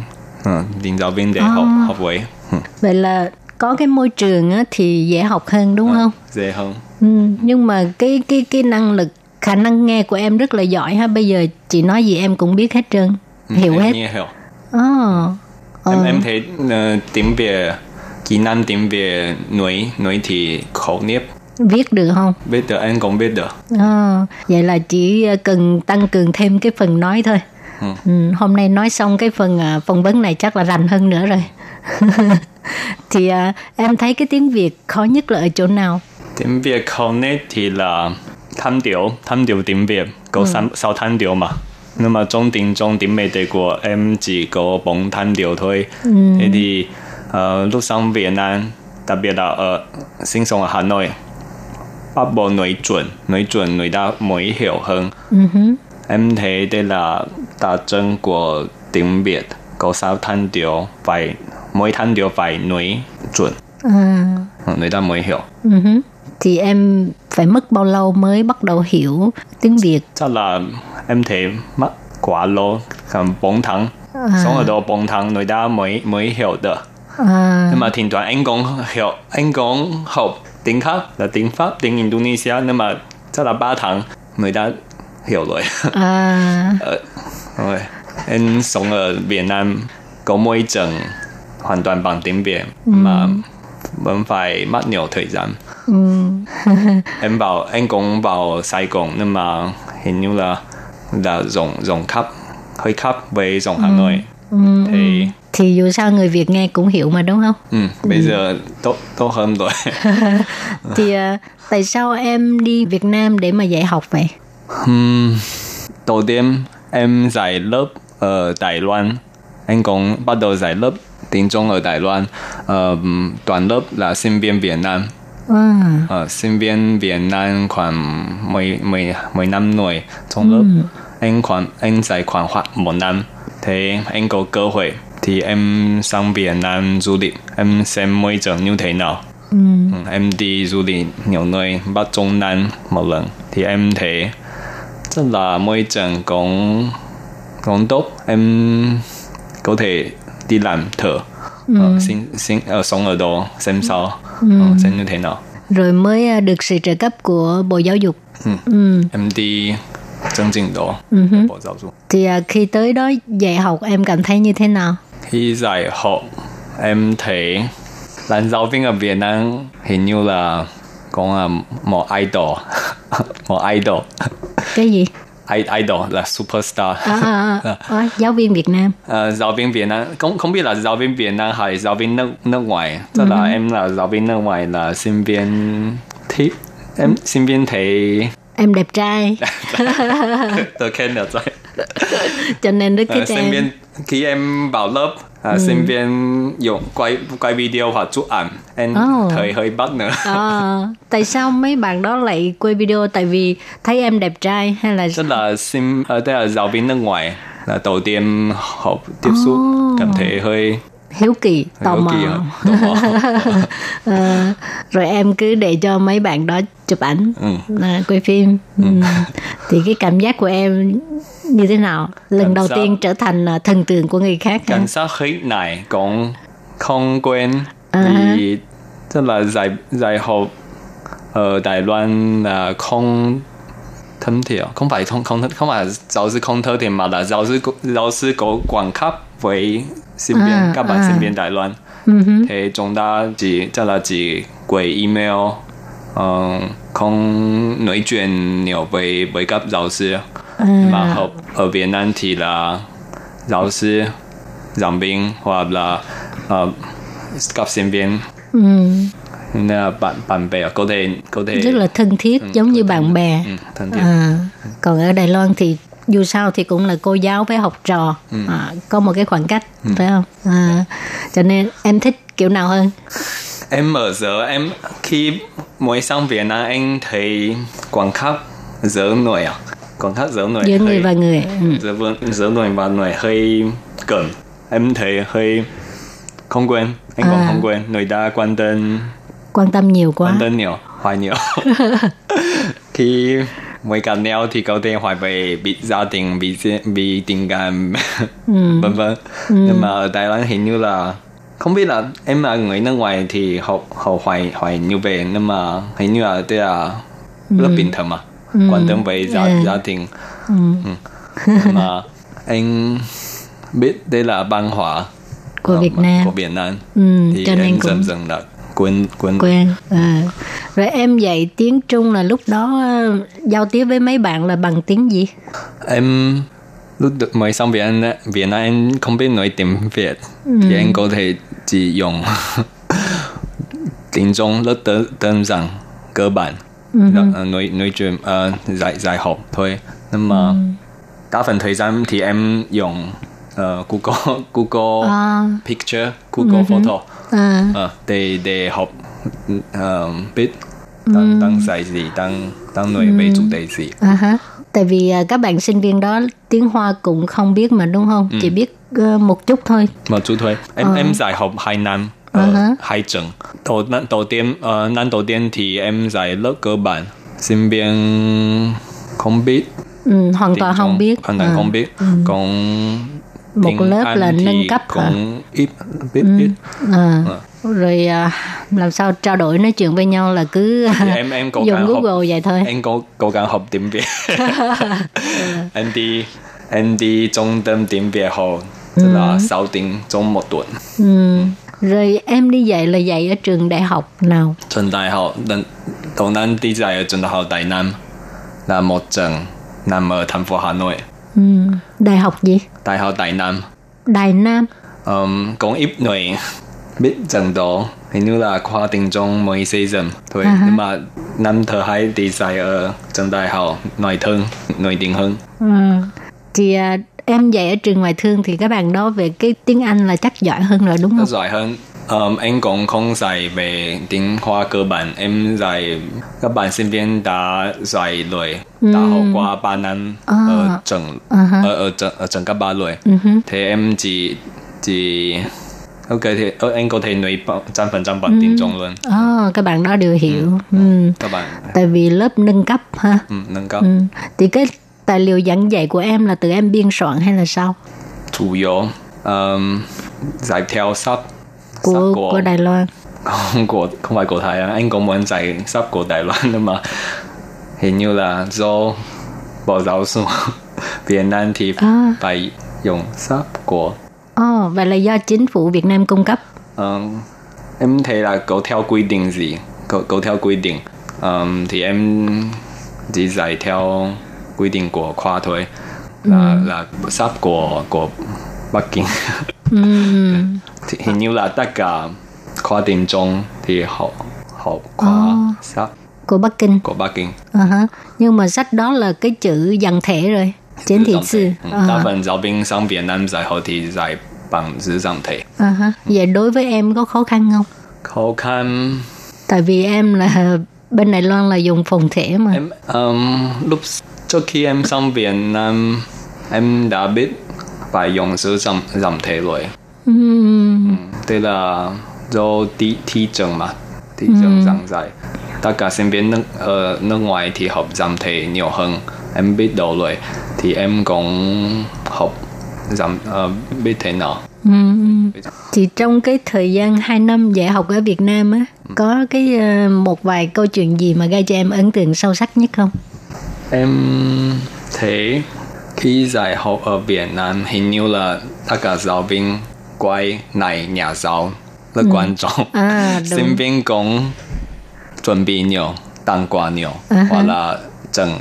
ừ, tìm giáo viên để học học với ừ, Vậy là có cái môi trường á, thì dễ học hơn đúng không? dễ hơn Ừ, nhưng mà cái cái cái năng lực khả năng nghe của em rất là giỏi ha. Bây giờ chị nói gì em cũng biết hết trơn, hiểu Ừ, em hết. nghe hiểu. Ờ. em em thấy uh, tiếng Việt kỹ năng tiếng Việt nói nói thì khẩu nếp viết được không? biết được em cũng biết được À, vậy là chỉ cần tăng cường thêm cái phần nói thôi. Ừ. Ừ, hôm nay nói xong cái phần à, phỏng vấn này chắc là rành hơn nữa rồi. thì à, em thấy cái tiếng Việt khó nhất là ở chỗ nào? tiếng Việt khẩu nếp thì là thanh điệu thanh điệu tiếng Việt có sáu sáu thanh điệu mà nhưng mà trong tiếng trong tiếng Tây của em chỉ có bốn thanh điệu thôi thế thì lúc sang Việt Nam đặc biệt là ở sinh sống ở Hà Nội bắt buộc nói chuẩn nói chuẩn người ta mới hiểu hơn. Ừ. Em thấy đây là đặc trưng của tiếng Việt có sáu thanh điệu phải mỗi thanh điệu phải nói chuẩn. À, ừ, người ta mới hiểu. Ừ. Thì em phải mất bao lâu mới bắt đầu hiểu tiếng Việt? chắc là em thấy mất quá lâu khoảng 4 tháng. Sống ở đó 4 tháng người ta mới mới hiểu được À, nhưng mà thỉnh thoảng anh cũng hiểu anh cũng học tiếng khác là tiếng Pháp tiếng Indonesia nhưng mà chắc là 3 tháng người ta hiểu rồi à, Ờ, rồi em sống ở Việt Nam có môi trường hoàn toàn bằng tiếng Việt ừ. mà vẫn phải mất nhiều thời gian. Ừ. em bảo em cũng vào Sài Gòn nhưng mà hình như là là dùng dùng khắp hơi khắp với dùng Hà Nội. Ừ. Thì thì dù sao người Việt nghe cũng hiểu mà đúng không? Ừ, bây ừ. giờ tốt tốt hơn rồi. thì uh, tại sao em đi Việt Nam để mà dạy học vậy? Um, đầu tiên em dạy lớp ở Đài Loan, em cũng bắt đầu dạy lớp tiếng Trung ở Đài Loan. Uh, toàn lớp là sinh viên Việt Nam. À. Uh, sinh viên Việt Nam khoảng 10, 10, 10 năm rồi trong lớp. Ừ. Em khoảng em dạy khoảng một năm, thì em có cơ hội thì em sang Việt Nam du lịch, em xem môi trường như thế nào. Ừ. Em đi du lịch nhiều nơi Bắc Trung Nam một lần thì em thấy rất là môi trường cũng cũng tốt em có thể đi làm thử ừ. uh, sinh, sinh, uh, sống ở đó xem sao ừ. uh, xem như thế nào rồi mới được sự trợ cấp của Bộ Giáo dục. Ừ. Ừ. Em đi chương trình đó ừ. Bộ Giáo dục. Thì khi tới đó dạy học em cảm thấy như thế nào? Khi dạy học em thấy làm giáo viên ở Việt Nam hình như là cũng là một idol, một idol. Cái gì? idol là superstar. À, à, à. à, giáo viên Việt Nam. À, giáo viên Việt Nam không không biết là giáo viên Việt Nam hay giáo viên nước nước ngoài. Tức là ừ. em là giáo viên nước ngoài là sinh viên thích em sinh viên thấy em đẹp trai. Tôi khen đẹp trai. Cho nên rất thích em. Sinh viên khi em vào lớp à, ừ. sinh viên dùng quay quay video hoặc chụp ảnh em oh. thời hơi bắt nữa à, tại sao mấy bạn đó lại quay video tại vì thấy em đẹp trai hay là rất là sim à, tức là giáo viên nước ngoài là đầu tiên học tiếp xúc oh. cảm thấy hơi hiếu kỳ tò mò, kỳ, tò mò. à, rồi em cứ để cho mấy bạn đó chụp ảnh ừ. à, quay phim ừ. Ừ. thì cái cảm giác của em như thế nào lần cảm đầu giác... tiên trở thành à, thần tượng của người khác cảm giác hơi này cũng không quen à. vì tức là dạy dạy học ở Đài Loan là không thân thiện không phải không không không phải giáo sư không thân thiện mà là giáo sư giáo sư có quan cấp với à, các bạn à. sinh viên Đài Loan thì chúng ta chỉ tức là chỉ gửi email um, nói chuyện nhiều với với các giáo sư à. mà học ở Việt Nam thì là giáo sư giảng viên hoặc là uh, các sinh viên ừ. nên là bạn bạn bè có thể có thể rất là thân thiết giống như bạn bè thân thiết. À, còn ở Đài Loan thì dù sao thì cũng là cô giáo với học trò ừ. à, có một cái khoảng cách ừ. phải không à, cho nên em thích kiểu nào hơn em ở giờ em khi mới sang Việt Nam em thấy khoảng cách giữa người à khoảng cách giữa người giữa người và người ừ. giữa, giữa người và người hơi gần em thấy hơi không quen còn à. không quen người ta quan tâm quan tâm nhiều quá quan tâm nhiều hoài nhiều khi mới gặp nhau thì có thể hỏi về bị gia đình bị bị tình cảm ừ. vân vân ừ. nhưng mà ở Đài Loan hình như là không biết là em là người nước ngoài thì học học hỏi hỏi như vậy nhưng mà hình như là đây là rất bình thường mà ừ. quan tâm về gia gia đình. Ừ. mà anh biết đây là văn hóa của Việt Nam của Việt Nam thì cho nên cũng... dần dần đã quên quên quen à. rồi em dạy tiếng Trung là lúc đó ờ, giao tiếp với mấy bạn là bằng tiếng gì em lúc mới sang Việt Nam Việt Nam em không biết nói tiếng Việt ừ. thì em có thể chỉ dùng tiếng Trung rất đơn đơn giản cơ bản ừ. nói nói chuyện uh, giải giải học thôi nhưng mà ừ. đa phần thời gian thì em dùng uh, Google Google à. Picture Google uh Photo à. uh, để để học uh, biết đang đang dạy gì đang đang nói về chủ đề gì uh-huh. tại vì uh, các bạn sinh viên đó tiếng Hoa cũng không biết mà đúng không ừ. chỉ biết uh, một chút thôi một chút thôi em uh. em dạy học hai năm uh-huh. hai trường đầu đầu tiên uh, năm đầu tiên thì em dạy lớp cơ bản sinh viên không biết ừ, hoàn toàn không biết hoàn toàn à. không biết ừ. còn một lớp là nâng cấp cũng ít biết ừ. ít. à. À. rồi à, làm sao trao đổi nói chuyện với nhau là cứ thì em em cố dùng Google học, vậy thôi. em cố cố gắng học tiếng Việt. Em đi em đi trung tâm tiếng Việt học tức là sáu tiếng trong một tuần. Ừ. rồi em đi dạy là dạy ở trường đại học nào? Trường đại học đầu năm đi dạy ở trường đại học Đài Nam. Là một trường nằm ở thành phố Hà Nội ừ. đại học gì đại học Đài Nam Đài Nam um, cũng ít người biết trường đó hình như là khoa tiếng Trung mới xây dựng thôi uh-huh. nhưng mà năm thứ hai đi dạy ở trường đại học nội thương nội tiếng hơn ừ. thì uh, em dạy ở trường ngoại thương thì các bạn đó về cái tiếng Anh là chắc giỏi hơn rồi đúng không? giỏi hơn. Um, em cũng không dạy về tiếng Hoa cơ bản, em dạy các bạn sinh viên đã dạy rồi, đã học qua 3 năm à. ở trường uh-huh. ở, ở trường ở trường cấp 3 rồi. Uh-huh. Thì em chỉ chỉ Ok thì em có thể nói trăm phần trăm bằng tiếng Trung luôn. À, các bạn đó đều hiểu. Ừ. Ừ. Các bạn. Tại vì lớp nâng cấp ha. Ừ, nâng cấp. Ừ. Thì cái tài liệu giảng dạy của em là từ em biên soạn hay là sao? Chủ yếu um, dạy theo sách của, của, Đài Loan. Không của không phải của Thái anh cũng muốn dạy sách của Đài Loan nhưng mà hình như là do Bộ Giáo sư Việt Nam thì à. phải dùng sách của Ồ, oh, vậy là do chính phủ Việt Nam cung cấp. Um, em thấy là có theo quy định gì, có, có theo quy định. Um, thì em chỉ dạy theo quy định của khoa thôi là ừ. là sắp của của Bắc Kinh ừ. thì hình như là tất cả khoa tiếng Trung thì học học khoa oh. sắp của Bắc Kinh. Của Bắc Kinh. Uh-huh. nhưng mà sách đó là cái chữ dần thể rồi chữ thị chữ uh-huh. đa phần giáo viên sang Việt Nam dạy họ thì dạy bằng chữ dần thể. Uh-huh. vậy đối với em có khó khăn không? Khó khăn. Tại vì em là bên Đài Loan là dùng phồn thể mà. Em um, lúc trước khi em sang Việt Nam em đã biết phải dùng chữ dòng dòng thể rồi ừ. đây là do thị thị trường mà thị trường giảng dạy tất cả sinh viên nước ở nước ngoài thì học dòng thể nhiều hơn em biết đâu rồi thì em cũng học uh, biết thế nào Ừ. Thì trong cái thời gian 2 năm dạy học ở Việt Nam á, có cái uh, một vài câu chuyện gì mà gây cho em ấn tượng sâu sắc nhất không? Em thấy khi dạy học ở Việt Nam hình như là tất cả giáo viên quay này nhà giáo rất ừ. quan trọng. À, sinh viên cũng chuẩn bị nhiều, tặng quà nhiều, uh-huh. hoặc là trường.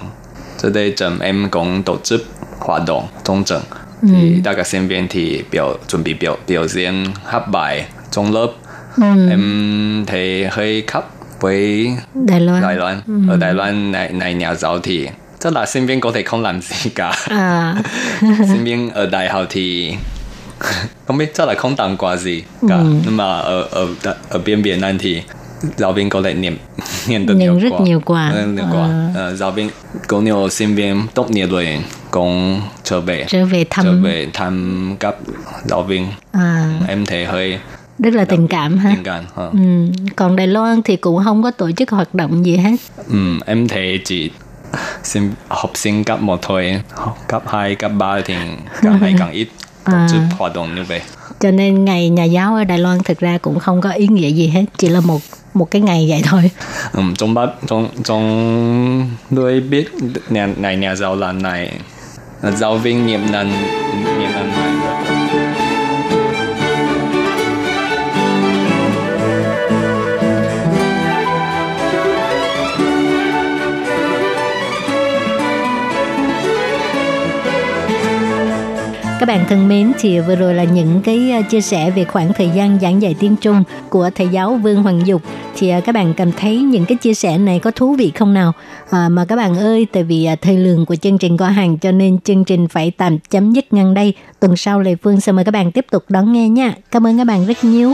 Trước đây trường em cũng tổ chức hoạt động trong trường. Thì ừ. tất cả sinh viên thì biểu chuẩn bị biểu biểu diễn hát bài trong lớp. Ừ. Em thấy hơi khắp với Đài Loan. Đài Loan. Ừ. Ở Đài Loan này này nhà giáo thì sinh viên có thể không làm gì cả à. sinh viên ở đại học thì không biết chắc là không tặng quà gì cả ừ. nhưng mà ở ở ở bên Việt Nam thì giáo viên có thể niệm niệm được nhiều rất quà. nhiều quà, nhiều quà. À. Ờ, giáo viên có nhiều sinh viên tốt nghiệp rồi cũng trở về trở về thăm trở về thăm giáo viên à. em thấy hơi rất là tình cảm ha tình cảm ha. Ừ. còn Đài Loan thì cũng không có tổ chức hoạt động gì hết ừ, em thấy chỉ sinh học sinh cấp một thôi. Cấp hai cấp ba thì càng ngày càng ít. Tổ chức à. hoạt động như vậy. Cho nên ngày nhà giáo ở Đài Loan thực ra cũng không có ý nghĩa gì hết chỉ là một một cái ngày vậy thôi. Ừ, trong bắt trong trong đôi biết nhà này nhà giáo là này. Giáo viên nhiệm năng nhiệm năng này Các bạn thân mến, thì vừa rồi là những cái à, chia sẻ về khoảng thời gian giảng dạy tiếng Trung của thầy giáo Vương Hoàng Dục. Thì à, các bạn cảm thấy những cái chia sẻ này có thú vị không nào? À, mà các bạn ơi, tại vì à, thời lượng của chương trình có hàng cho nên chương trình phải tạm chấm dứt ngang đây. Tuần sau Lê Phương sẽ mời các bạn tiếp tục đón nghe nha. Cảm ơn các bạn rất nhiều.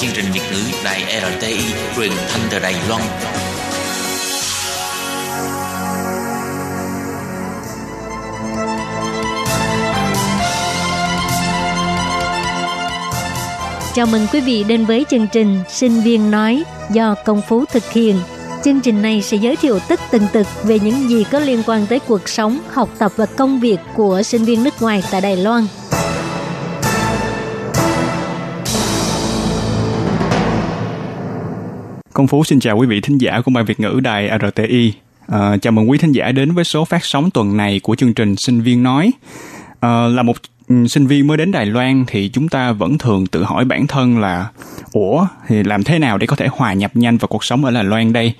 Chương trình Việt ngữ Đài RTI truyền thanh từ Đài Loan. Chào mừng quý vị đến với chương trình Sinh viên nói do Công Phú thực hiện. Chương trình này sẽ giới thiệu tất tần tật về những gì có liên quan tới cuộc sống, học tập và công việc của sinh viên nước ngoài tại Đài Loan. Công Phú xin chào quý vị thính giả của Ban Việt ngữ Đài RTI. À, chào mừng quý thính giả đến với số phát sóng tuần này của chương trình Sinh viên nói. À, là một ừ, sinh viên mới đến Đài Loan thì chúng ta vẫn thường tự hỏi bản thân là ủa thì làm thế nào để có thể hòa nhập nhanh vào cuộc sống ở Đài Loan đây?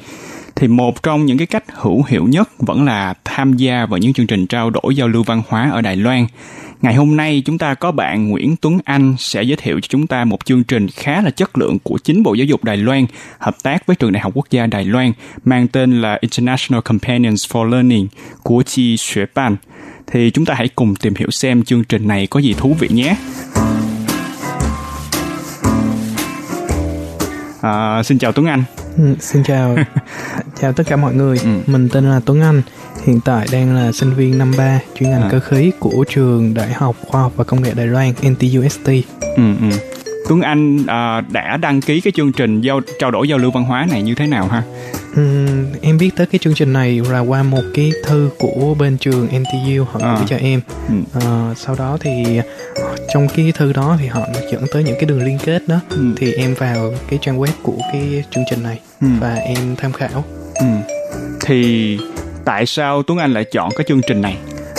Thì một trong những cái cách hữu hiệu nhất vẫn là tham gia vào những chương trình trao đổi giao lưu văn hóa ở Đài Loan. Ngày hôm nay chúng ta có bạn Nguyễn Tuấn Anh sẽ giới thiệu cho chúng ta một chương trình khá là chất lượng của chính Bộ Giáo dục Đài Loan hợp tác với Trường Đại học Quốc gia Đài Loan mang tên là International Companions for Learning của Chi Xuế Ban. Thì chúng ta hãy cùng tìm hiểu xem chương trình này có gì thú vị nhé. À, xin chào Tuấn Anh. Ừ, xin chào chào tất cả mọi người ừ. mình tên là Tuấn Anh hiện tại đang là sinh viên năm 3 chuyên ngành à. cơ khí của trường Đại học Khoa học và Công nghệ Đài Loan NTUST ừ, ừ. Tuấn Anh à, đã đăng ký cái chương trình giao trao đổi giao lưu văn hóa này như thế nào ha? Uhm, em biết tới cái chương trình này là qua một cái thư của bên trường NTU họ gửi à. cho em. Ừ. À, sau đó thì trong cái thư đó thì họ dẫn tới những cái đường liên kết đó ừ. thì em vào cái trang web của cái chương trình này ừ. và em tham khảo. Ừ. Thì tại sao Tuấn Anh lại chọn cái chương trình này?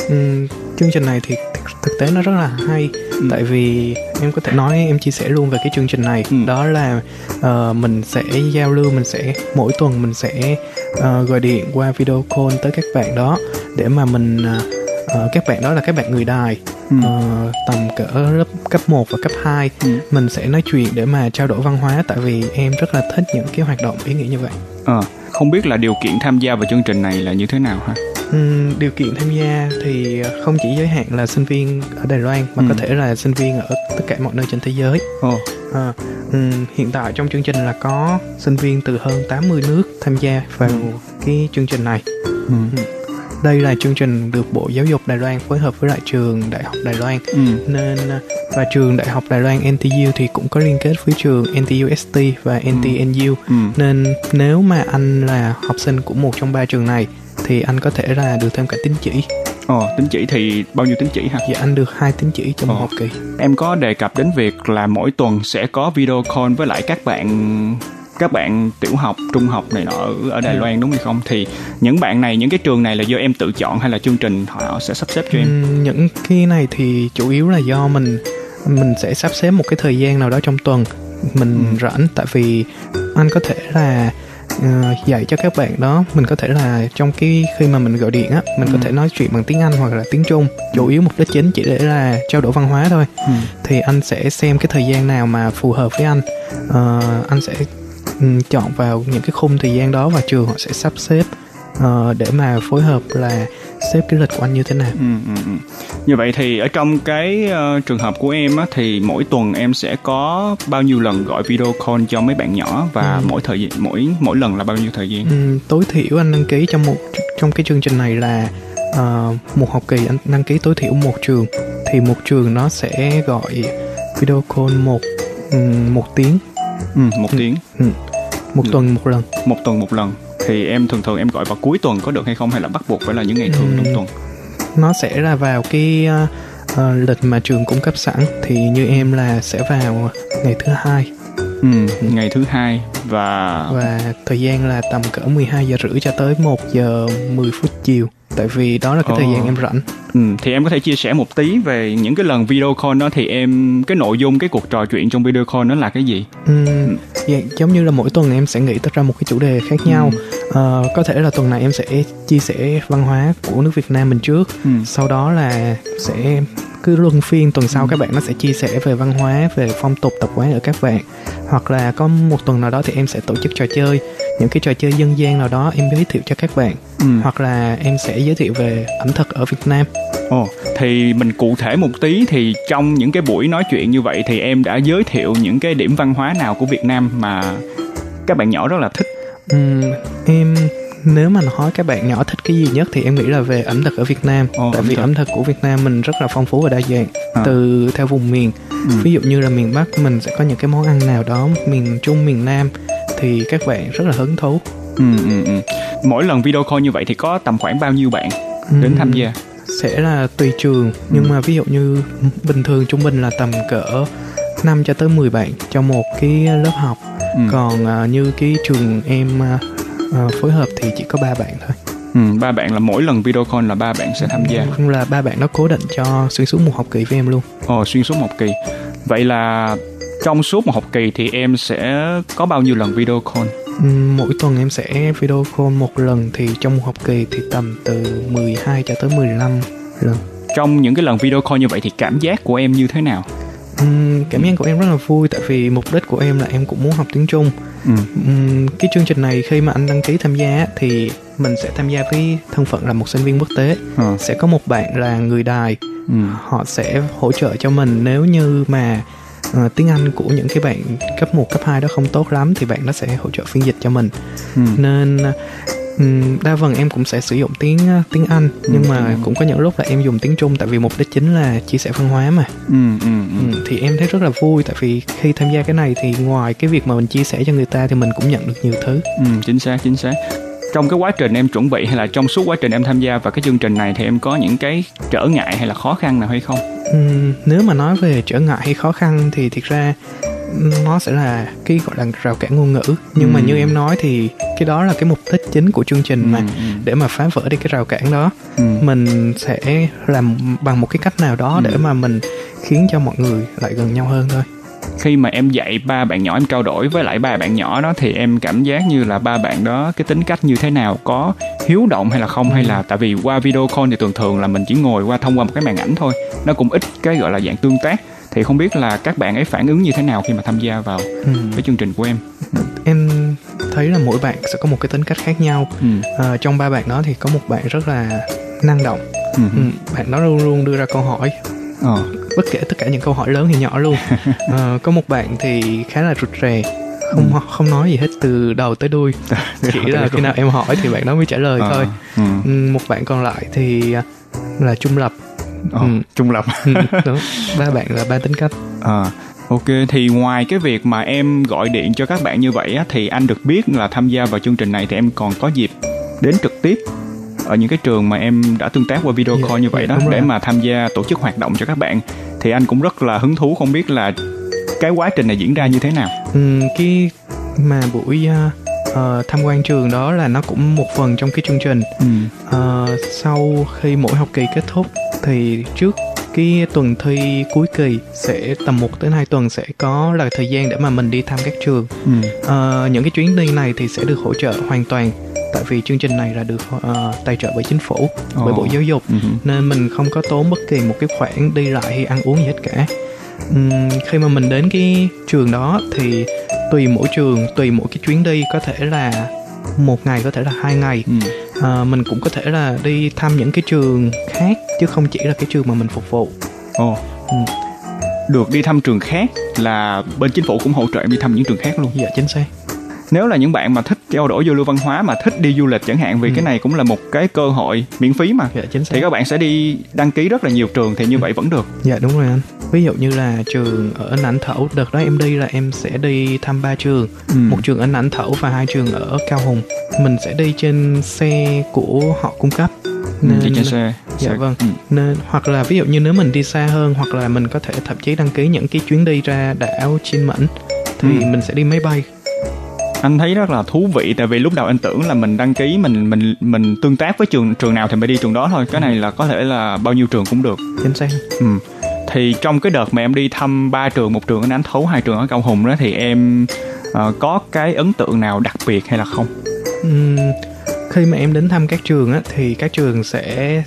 Ừ, chương trình này thì thực tế nó rất là hay ừ. tại vì em có thể nói em chia sẻ luôn về cái chương trình này ừ. đó là uh, mình sẽ giao lưu mình sẽ mỗi tuần mình sẽ uh, gọi điện qua video call tới các bạn đó để mà mình uh, các bạn đó là các bạn người đài ừ. uh, tầm cỡ lớp cấp 1 và cấp 2 ừ. mình sẽ nói chuyện để mà trao đổi văn hóa tại vì em rất là thích những cái hoạt động ý nghĩa như vậy à, không biết là điều kiện tham gia vào chương trình này là như thế nào ha Uhm, điều kiện tham gia thì không chỉ giới hạn là sinh viên ở Đài Loan mà ừ. có thể là sinh viên ở tất cả mọi nơi trên thế giới. Oh. À, um, hiện tại trong chương trình là có sinh viên từ hơn 80 nước tham gia vào ừ. cái chương trình này. Ừ. Đây là chương trình được Bộ Giáo dục Đài Loan phối hợp với lại trường Đại học Đài Loan ừ. nên và trường Đại học Đài Loan NTU thì cũng có liên kết với trường NTUST và NTNU ừ. nên nếu mà anh là học sinh của một trong ba trường này thì anh có thể là được thêm cả tín chỉ Ồ, tín chỉ thì bao nhiêu tín chỉ hả? Dạ anh được hai tín chỉ trong một học kỳ. Em có đề cập đến việc là mỗi tuần sẽ có video call với lại các bạn các bạn tiểu học, trung học này nọ ở Đài ừ. Loan đúng hay không? Thì những bạn này, những cái trường này là do em tự chọn hay là chương trình họ sẽ sắp xếp cho em? Ừ, những cái này thì chủ yếu là do mình mình sẽ sắp xếp một cái thời gian nào đó trong tuần mình ừ. rảnh tại vì anh có thể là uh, dạy cho các bạn đó mình có thể là trong cái khi mà mình gọi điện á mình ừ. có thể nói chuyện bằng tiếng anh hoặc là tiếng trung chủ yếu mục đích chính chỉ để là trao đổi văn hóa thôi ừ. thì anh sẽ xem cái thời gian nào mà phù hợp với anh uh, anh sẽ chọn vào những cái khung thời gian đó và trường họ sẽ sắp xếp uh, để mà phối hợp là xếp cái lịch của anh như thế nào. Ừ, ừ, ừ. Như vậy thì ở trong cái uh, trường hợp của em á, thì mỗi tuần em sẽ có bao nhiêu lần gọi video call cho mấy bạn nhỏ và ừ. mỗi thời gian mỗi mỗi lần là bao nhiêu thời gian? Ừ, tối thiểu anh đăng ký trong một trong cái chương trình này là uh, một học kỳ anh đăng ký tối thiểu một trường thì một trường nó sẽ gọi video call một um, một tiếng. Ừ, một tiếng. Ừ. Một tuần một lần. Một tuần một lần. Thì em thường thường em gọi vào cuối tuần có được hay không? Hay là bắt buộc phải là những ngày thường ừ. trong tuần? Nó sẽ là vào cái uh, uh, lịch mà trường cung cấp sẵn. Thì như em là sẽ vào ngày thứ hai. Ừ, ngày thứ hai và và thời gian là tầm cỡ 12 giờ rưỡi cho tới 1 giờ 10 phút chiều tại vì đó là cái thời gian em rảnh Ừ, thì em có thể chia sẻ một tí về những cái lần video call đó thì em cái nội dung cái cuộc trò chuyện trong video call nó là cái gì? Ừ, dạ, giống như là mỗi tuần em sẽ nghĩ tất ra một cái chủ đề khác nhau. Ừ. Uh, có thể là tuần này em sẽ chia sẻ văn hóa của nước Việt Nam mình trước, ừ. sau đó là sẽ cứ luân phiên tuần sau các bạn nó sẽ chia sẻ về văn hóa về phong tục tập quán ở các bạn hoặc là có một tuần nào đó thì em sẽ tổ chức trò chơi những cái trò chơi dân gian nào đó em giới thiệu cho các bạn ừ. hoặc là em sẽ giới thiệu về ẩm thực ở Việt Nam Ồ, thì mình cụ thể một tí thì trong những cái buổi nói chuyện như vậy thì em đã giới thiệu những cái điểm văn hóa nào của Việt Nam mà các bạn nhỏ rất là thích. Ừ, em nếu mà nói các bạn nhỏ thích cái gì nhất thì em nghĩ là về ẩm thực ở Việt Nam Ồ, tại vì ẩm thực của Việt Nam mình rất là phong phú và đa dạng à. từ theo vùng miền ừ. ví dụ như là miền Bắc mình sẽ có những cái món ăn nào đó miền Trung miền Nam thì các bạn rất là hứng thú ừ, ừ, ừ. mỗi lần video call như vậy thì có tầm khoảng bao nhiêu bạn đến ừ. tham gia sẽ là tùy trường nhưng ừ. mà ví dụ như bình thường trung bình là tầm cỡ 5 cho tới 10 bạn trong một cái lớp học ừ. còn uh, như cái trường em uh, uh, phối hợp thì chỉ có ba bạn thôi. Ừ, ba bạn là mỗi lần video call là ba bạn sẽ tham gia. Không là ba bạn nó cố định cho xuyên suốt một học kỳ với em luôn. Ồ xuyên suốt một kỳ. Vậy là trong suốt một học kỳ thì em sẽ có bao nhiêu lần video call? Ừ, mỗi tuần em sẽ video call một lần thì trong một học kỳ thì tầm từ 12 cho tới 15 lần. Trong những cái lần video call như vậy thì cảm giác của em như thế nào um, cảm giác của em rất là vui tại vì mục đích của em là em cũng muốn học tiếng Trung ừ. um, cái chương trình này khi mà anh đăng ký tham gia thì mình sẽ tham gia với thân phận là một sinh viên quốc tế ừ. sẽ có một bạn là người đài ừ. họ sẽ hỗ trợ cho mình nếu như mà uh, tiếng Anh của những cái bạn cấp 1, cấp 2 đó không tốt lắm thì bạn nó sẽ hỗ trợ phiên dịch cho mình ừ. nên đa phần em cũng sẽ sử dụng tiếng ờ, tiếng Anh nhưng mà ừ. cũng có những lúc là em dùng tiếng Trung tại vì mục đích chính là chia sẻ văn hóa mà ừ, ừ, ừ. Ừ, thì em thấy rất là vui tại vì khi tham gia cái này thì ngoài cái việc mà mình chia sẻ cho người ta thì mình cũng nhận được nhiều thứ ừ, chính xác chính xác trong cái quá trình em chuẩn bị hay là trong suốt quá trình em tham gia vào cái chương trình này thì em có những cái trở ngại hay là khó khăn nào hay không? Ừ, nếu mà nói về trở ngại hay khó khăn thì thực ra nó sẽ là cái gọi là rào cản ngôn ngữ nhưng ừ. mà như em nói thì cái đó là cái mục đích chính của chương trình ừ. mà ừ. để mà phá vỡ đi cái rào cản đó ừ. mình sẽ làm bằng một cái cách nào đó ừ. để mà mình khiến cho mọi người lại gần nhau hơn thôi khi mà em dạy ba bạn nhỏ em trao đổi với lại ba bạn nhỏ đó thì em cảm giác như là ba bạn đó cái tính cách như thế nào có hiếu động hay là không ừ. hay là tại vì qua video call thì thường thường là mình chỉ ngồi qua thông qua một cái màn ảnh thôi nó cũng ít cái gọi là dạng tương tác thì không biết là các bạn ấy phản ứng như thế nào khi mà tham gia vào ừ. cái chương trình của em em thấy là mỗi bạn sẽ có một cái tính cách khác nhau ừ. à, trong ba bạn đó thì có một bạn rất là năng động ừ. Ừ, bạn đó luôn luôn đưa ra câu hỏi ờ. bất kể tất cả những câu hỏi lớn hay nhỏ luôn à, có một bạn thì khá là rụt rè không ừ. không nói gì hết từ đầu tới đuôi chỉ là khi nào em hỏi thì bạn đó mới trả lời à, thôi ừ. ừ. một bạn còn lại thì là trung lập oh, ừ. trung lập. Ừ, đúng. Ba bạn là ba tính cách. À ok thì ngoài cái việc mà em gọi điện cho các bạn như vậy á thì anh được biết là tham gia vào chương trình này thì em còn có dịp đến trực tiếp ở những cái trường mà em đã tương tác qua video yeah, call như vậy yeah, đó để mà tham gia tổ chức hoạt động cho các bạn. Thì anh cũng rất là hứng thú không biết là cái quá trình này diễn ra như thế nào. Ừ, cái mà buổi uh, uh, tham quan trường đó là nó cũng một phần trong cái chương trình ừ. uh, sau khi mỗi học kỳ kết thúc thì trước cái tuần thi cuối kỳ sẽ tầm 1 đến 2 tuần sẽ có là thời gian để mà mình đi thăm các trường ừ. uh, những cái chuyến đi này thì sẽ được hỗ trợ hoàn toàn tại vì chương trình này là được uh, tài trợ bởi chính phủ oh. bởi bộ giáo dục uh nên mình không có tốn bất kỳ một cái khoản đi lại hay ăn uống gì hết cả um, khi mà mình đến cái trường đó thì tùy mỗi trường tùy mỗi cái chuyến đi có thể là một ngày có thể là hai ngày ừ. à, mình cũng có thể là đi thăm những cái trường khác chứ không chỉ là cái trường mà mình phục vụ ồ ừ. được đi thăm trường khác là bên chính phủ cũng hỗ trợ em đi thăm những trường khác luôn dạ chính xác nếu là những bạn mà thích trao đổi giao lưu văn hóa mà thích đi du lịch chẳng hạn vì ừ. cái này cũng là một cái cơ hội miễn phí mà dạ, chính xác. thì các bạn sẽ đi đăng ký rất là nhiều trường thì như ừ. vậy vẫn được dạ đúng rồi anh ví dụ như là trường ở Nẵnh Thẩu đợt đó em đi là em sẽ đi thăm ba trường. Ừ. một trường ở Nẵnh Thẩu và hai trường ở Cao Hùng. Mình sẽ đi trên xe của họ cung cấp. Ừ, nên đi trên xe dạ xe. vâng. ừ. nên hoặc là ví dụ như nếu mình đi xa hơn hoặc là mình có thể thậm chí đăng ký những cái chuyến đi ra đảo Chin Mẫn thì ừ. mình sẽ đi máy bay. Anh thấy rất là thú vị tại vì lúc đầu anh tưởng là mình đăng ký mình mình mình tương tác với trường trường nào thì mới đi trường đó thôi. Cái này là có thể là bao nhiêu trường cũng được. Chính xác. Ừ thì trong cái đợt mà em đi thăm ba trường một trường ở Ánh Thấu hai trường ở Cao Hùng đó thì em uh, có cái ấn tượng nào đặc biệt hay là không? Uhm, khi mà em đến thăm các trường á thì các trường sẽ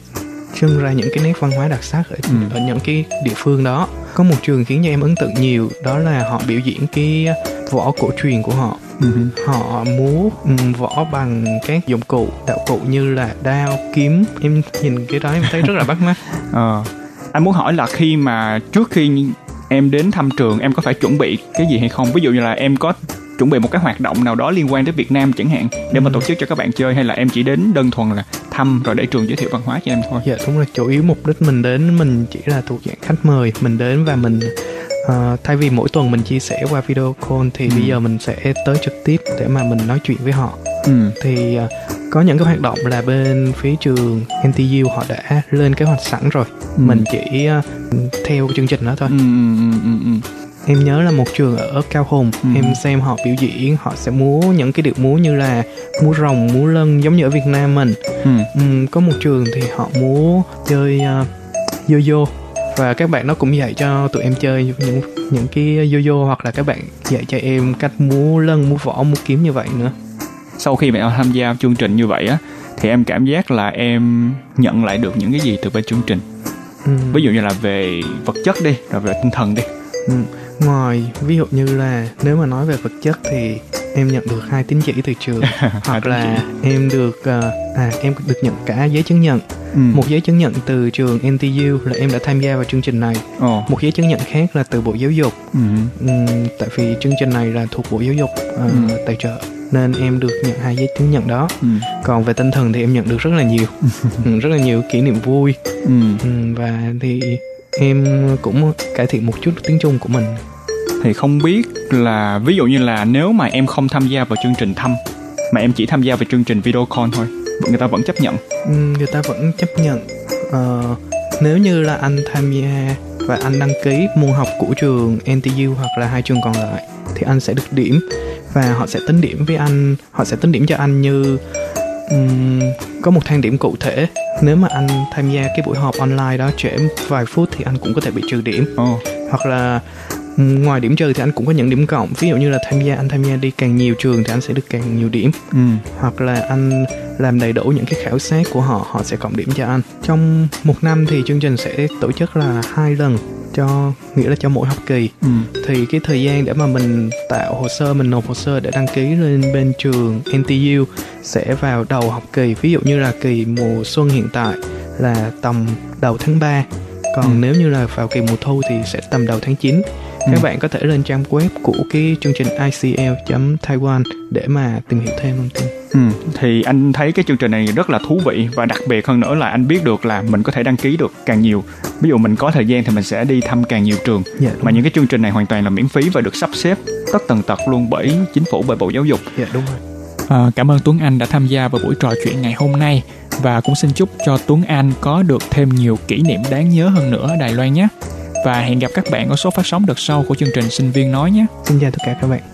trưng ra những cái nét văn hóa đặc sắc ở, ừ. ở những cái địa phương đó có một trường khiến cho em ấn tượng nhiều đó là họ biểu diễn cái võ cổ truyền của họ ừ. họ múa võ bằng các dụng cụ đạo cụ như là đao kiếm em nhìn cái đó em thấy rất là bắt mắt ờ anh muốn hỏi là khi mà trước khi em đến thăm trường em có phải chuẩn bị cái gì hay không ví dụ như là em có chuẩn bị một cái hoạt động nào đó liên quan đến Việt Nam chẳng hạn để mà tổ chức cho các bạn chơi hay là em chỉ đến đơn thuần là thăm rồi để trường giới thiệu văn hóa cho em thôi dạ đúng là chủ yếu mục đích mình đến mình chỉ là thuộc dạng khách mời mình đến và mình uh, thay vì mỗi tuần mình chia sẻ qua video call thì ừ. bây giờ mình sẽ tới trực tiếp để mà mình nói chuyện với họ ừ. thì uh, có những cái hoạt động là bên phía trường NTU họ đã lên kế hoạch sẵn rồi ừ. mình chỉ uh, theo chương trình đó thôi ừ, ừ, ừ, ừ. ừ em nhớ là một trường ở cao hùng ừ. em xem họ biểu diễn họ sẽ múa những cái điệu múa như là múa rồng múa lân giống như ở việt nam mình ừ. Um, có một trường thì họ múa chơi uh, yo-yo và các bạn nó cũng dạy cho tụi em chơi những những cái yo-yo hoặc là các bạn dạy cho em cách múa lân múa võ múa kiếm như vậy nữa sau khi mà em tham gia chương trình như vậy á thì em cảm giác là em nhận lại được những cái gì từ bên chương trình ừ. ví dụ như là về vật chất đi rồi về tinh thần đi ừ ngoài ví dụ như là nếu mà nói về vật chất thì em nhận được hai tín chỉ từ trường hoặc là em được uh, à em được nhận cả giấy chứng nhận ừ. một giấy chứng nhận từ trường NTU là em đã tham gia vào chương trình này Ồ. một giấy chứng nhận khác là từ bộ giáo dục ừ. um, tại vì chương trình này là thuộc bộ giáo dục uh, ừ. tài trợ nên em được nhận hai giấy chứng nhận đó. Ừ. còn về tinh thần thì em nhận được rất là nhiều. Ừ, rất là nhiều kỷ niệm vui. Ừ. Ừ, và thì em cũng cải thiện một chút tiếng Trung của mình. Thì không biết là ví dụ như là nếu mà em không tham gia vào chương trình thăm mà em chỉ tham gia vào chương trình video call thôi người ta vẫn chấp nhận? Ừ, người ta vẫn chấp nhận. Uh, nếu như là anh tham gia và anh đăng ký môn học của trường NTU hoặc là hai trường còn lại thì anh sẽ được điểm và họ sẽ tính điểm với anh họ sẽ tính điểm cho anh như um, có một thang điểm cụ thể. Nếu mà anh tham gia cái buổi họp online đó trễ vài phút thì anh cũng có thể bị trừ điểm. Oh. hoặc là ngoài điểm trừ thì anh cũng có những điểm cộng. Ví dụ như là tham gia anh tham gia đi càng nhiều trường thì anh sẽ được càng nhiều điểm. Ừ. hoặc là anh làm đầy đủ những cái khảo sát của họ họ sẽ cộng điểm cho anh. Trong một năm thì chương trình sẽ tổ chức là hai lần cho nghĩa là cho mỗi học kỳ ừ. thì cái thời gian để mà mình tạo hồ sơ mình nộp hồ sơ để đăng ký lên bên trường NTU sẽ vào đầu học kỳ ví dụ như là kỳ mùa xuân hiện tại là tầm đầu tháng 3 còn ừ. nếu như là vào kỳ mùa thu thì sẽ tầm đầu tháng 9 các ừ. bạn có thể lên trang web của cái chương trình ICL.Taiwan để mà tìm hiểu thêm thông tin. Ừ, thì anh thấy cái chương trình này rất là thú vị và đặc biệt hơn nữa là anh biết được là mình có thể đăng ký được càng nhiều. Ví dụ mình có thời gian thì mình sẽ đi thăm càng nhiều trường. Dạ, mà những cái chương trình này hoàn toàn là miễn phí và được sắp xếp tất tần tật luôn bởi chính phủ bởi Bộ Giáo dục. Dạ đúng rồi. À, cảm ơn Tuấn Anh đã tham gia vào buổi trò chuyện ngày hôm nay và cũng xin chúc cho Tuấn Anh có được thêm nhiều kỷ niệm đáng nhớ hơn nữa ở Đài Loan nhé và hẹn gặp các bạn ở số phát sóng đợt sau của chương trình sinh viên nói nhé. Xin chào tất cả các bạn.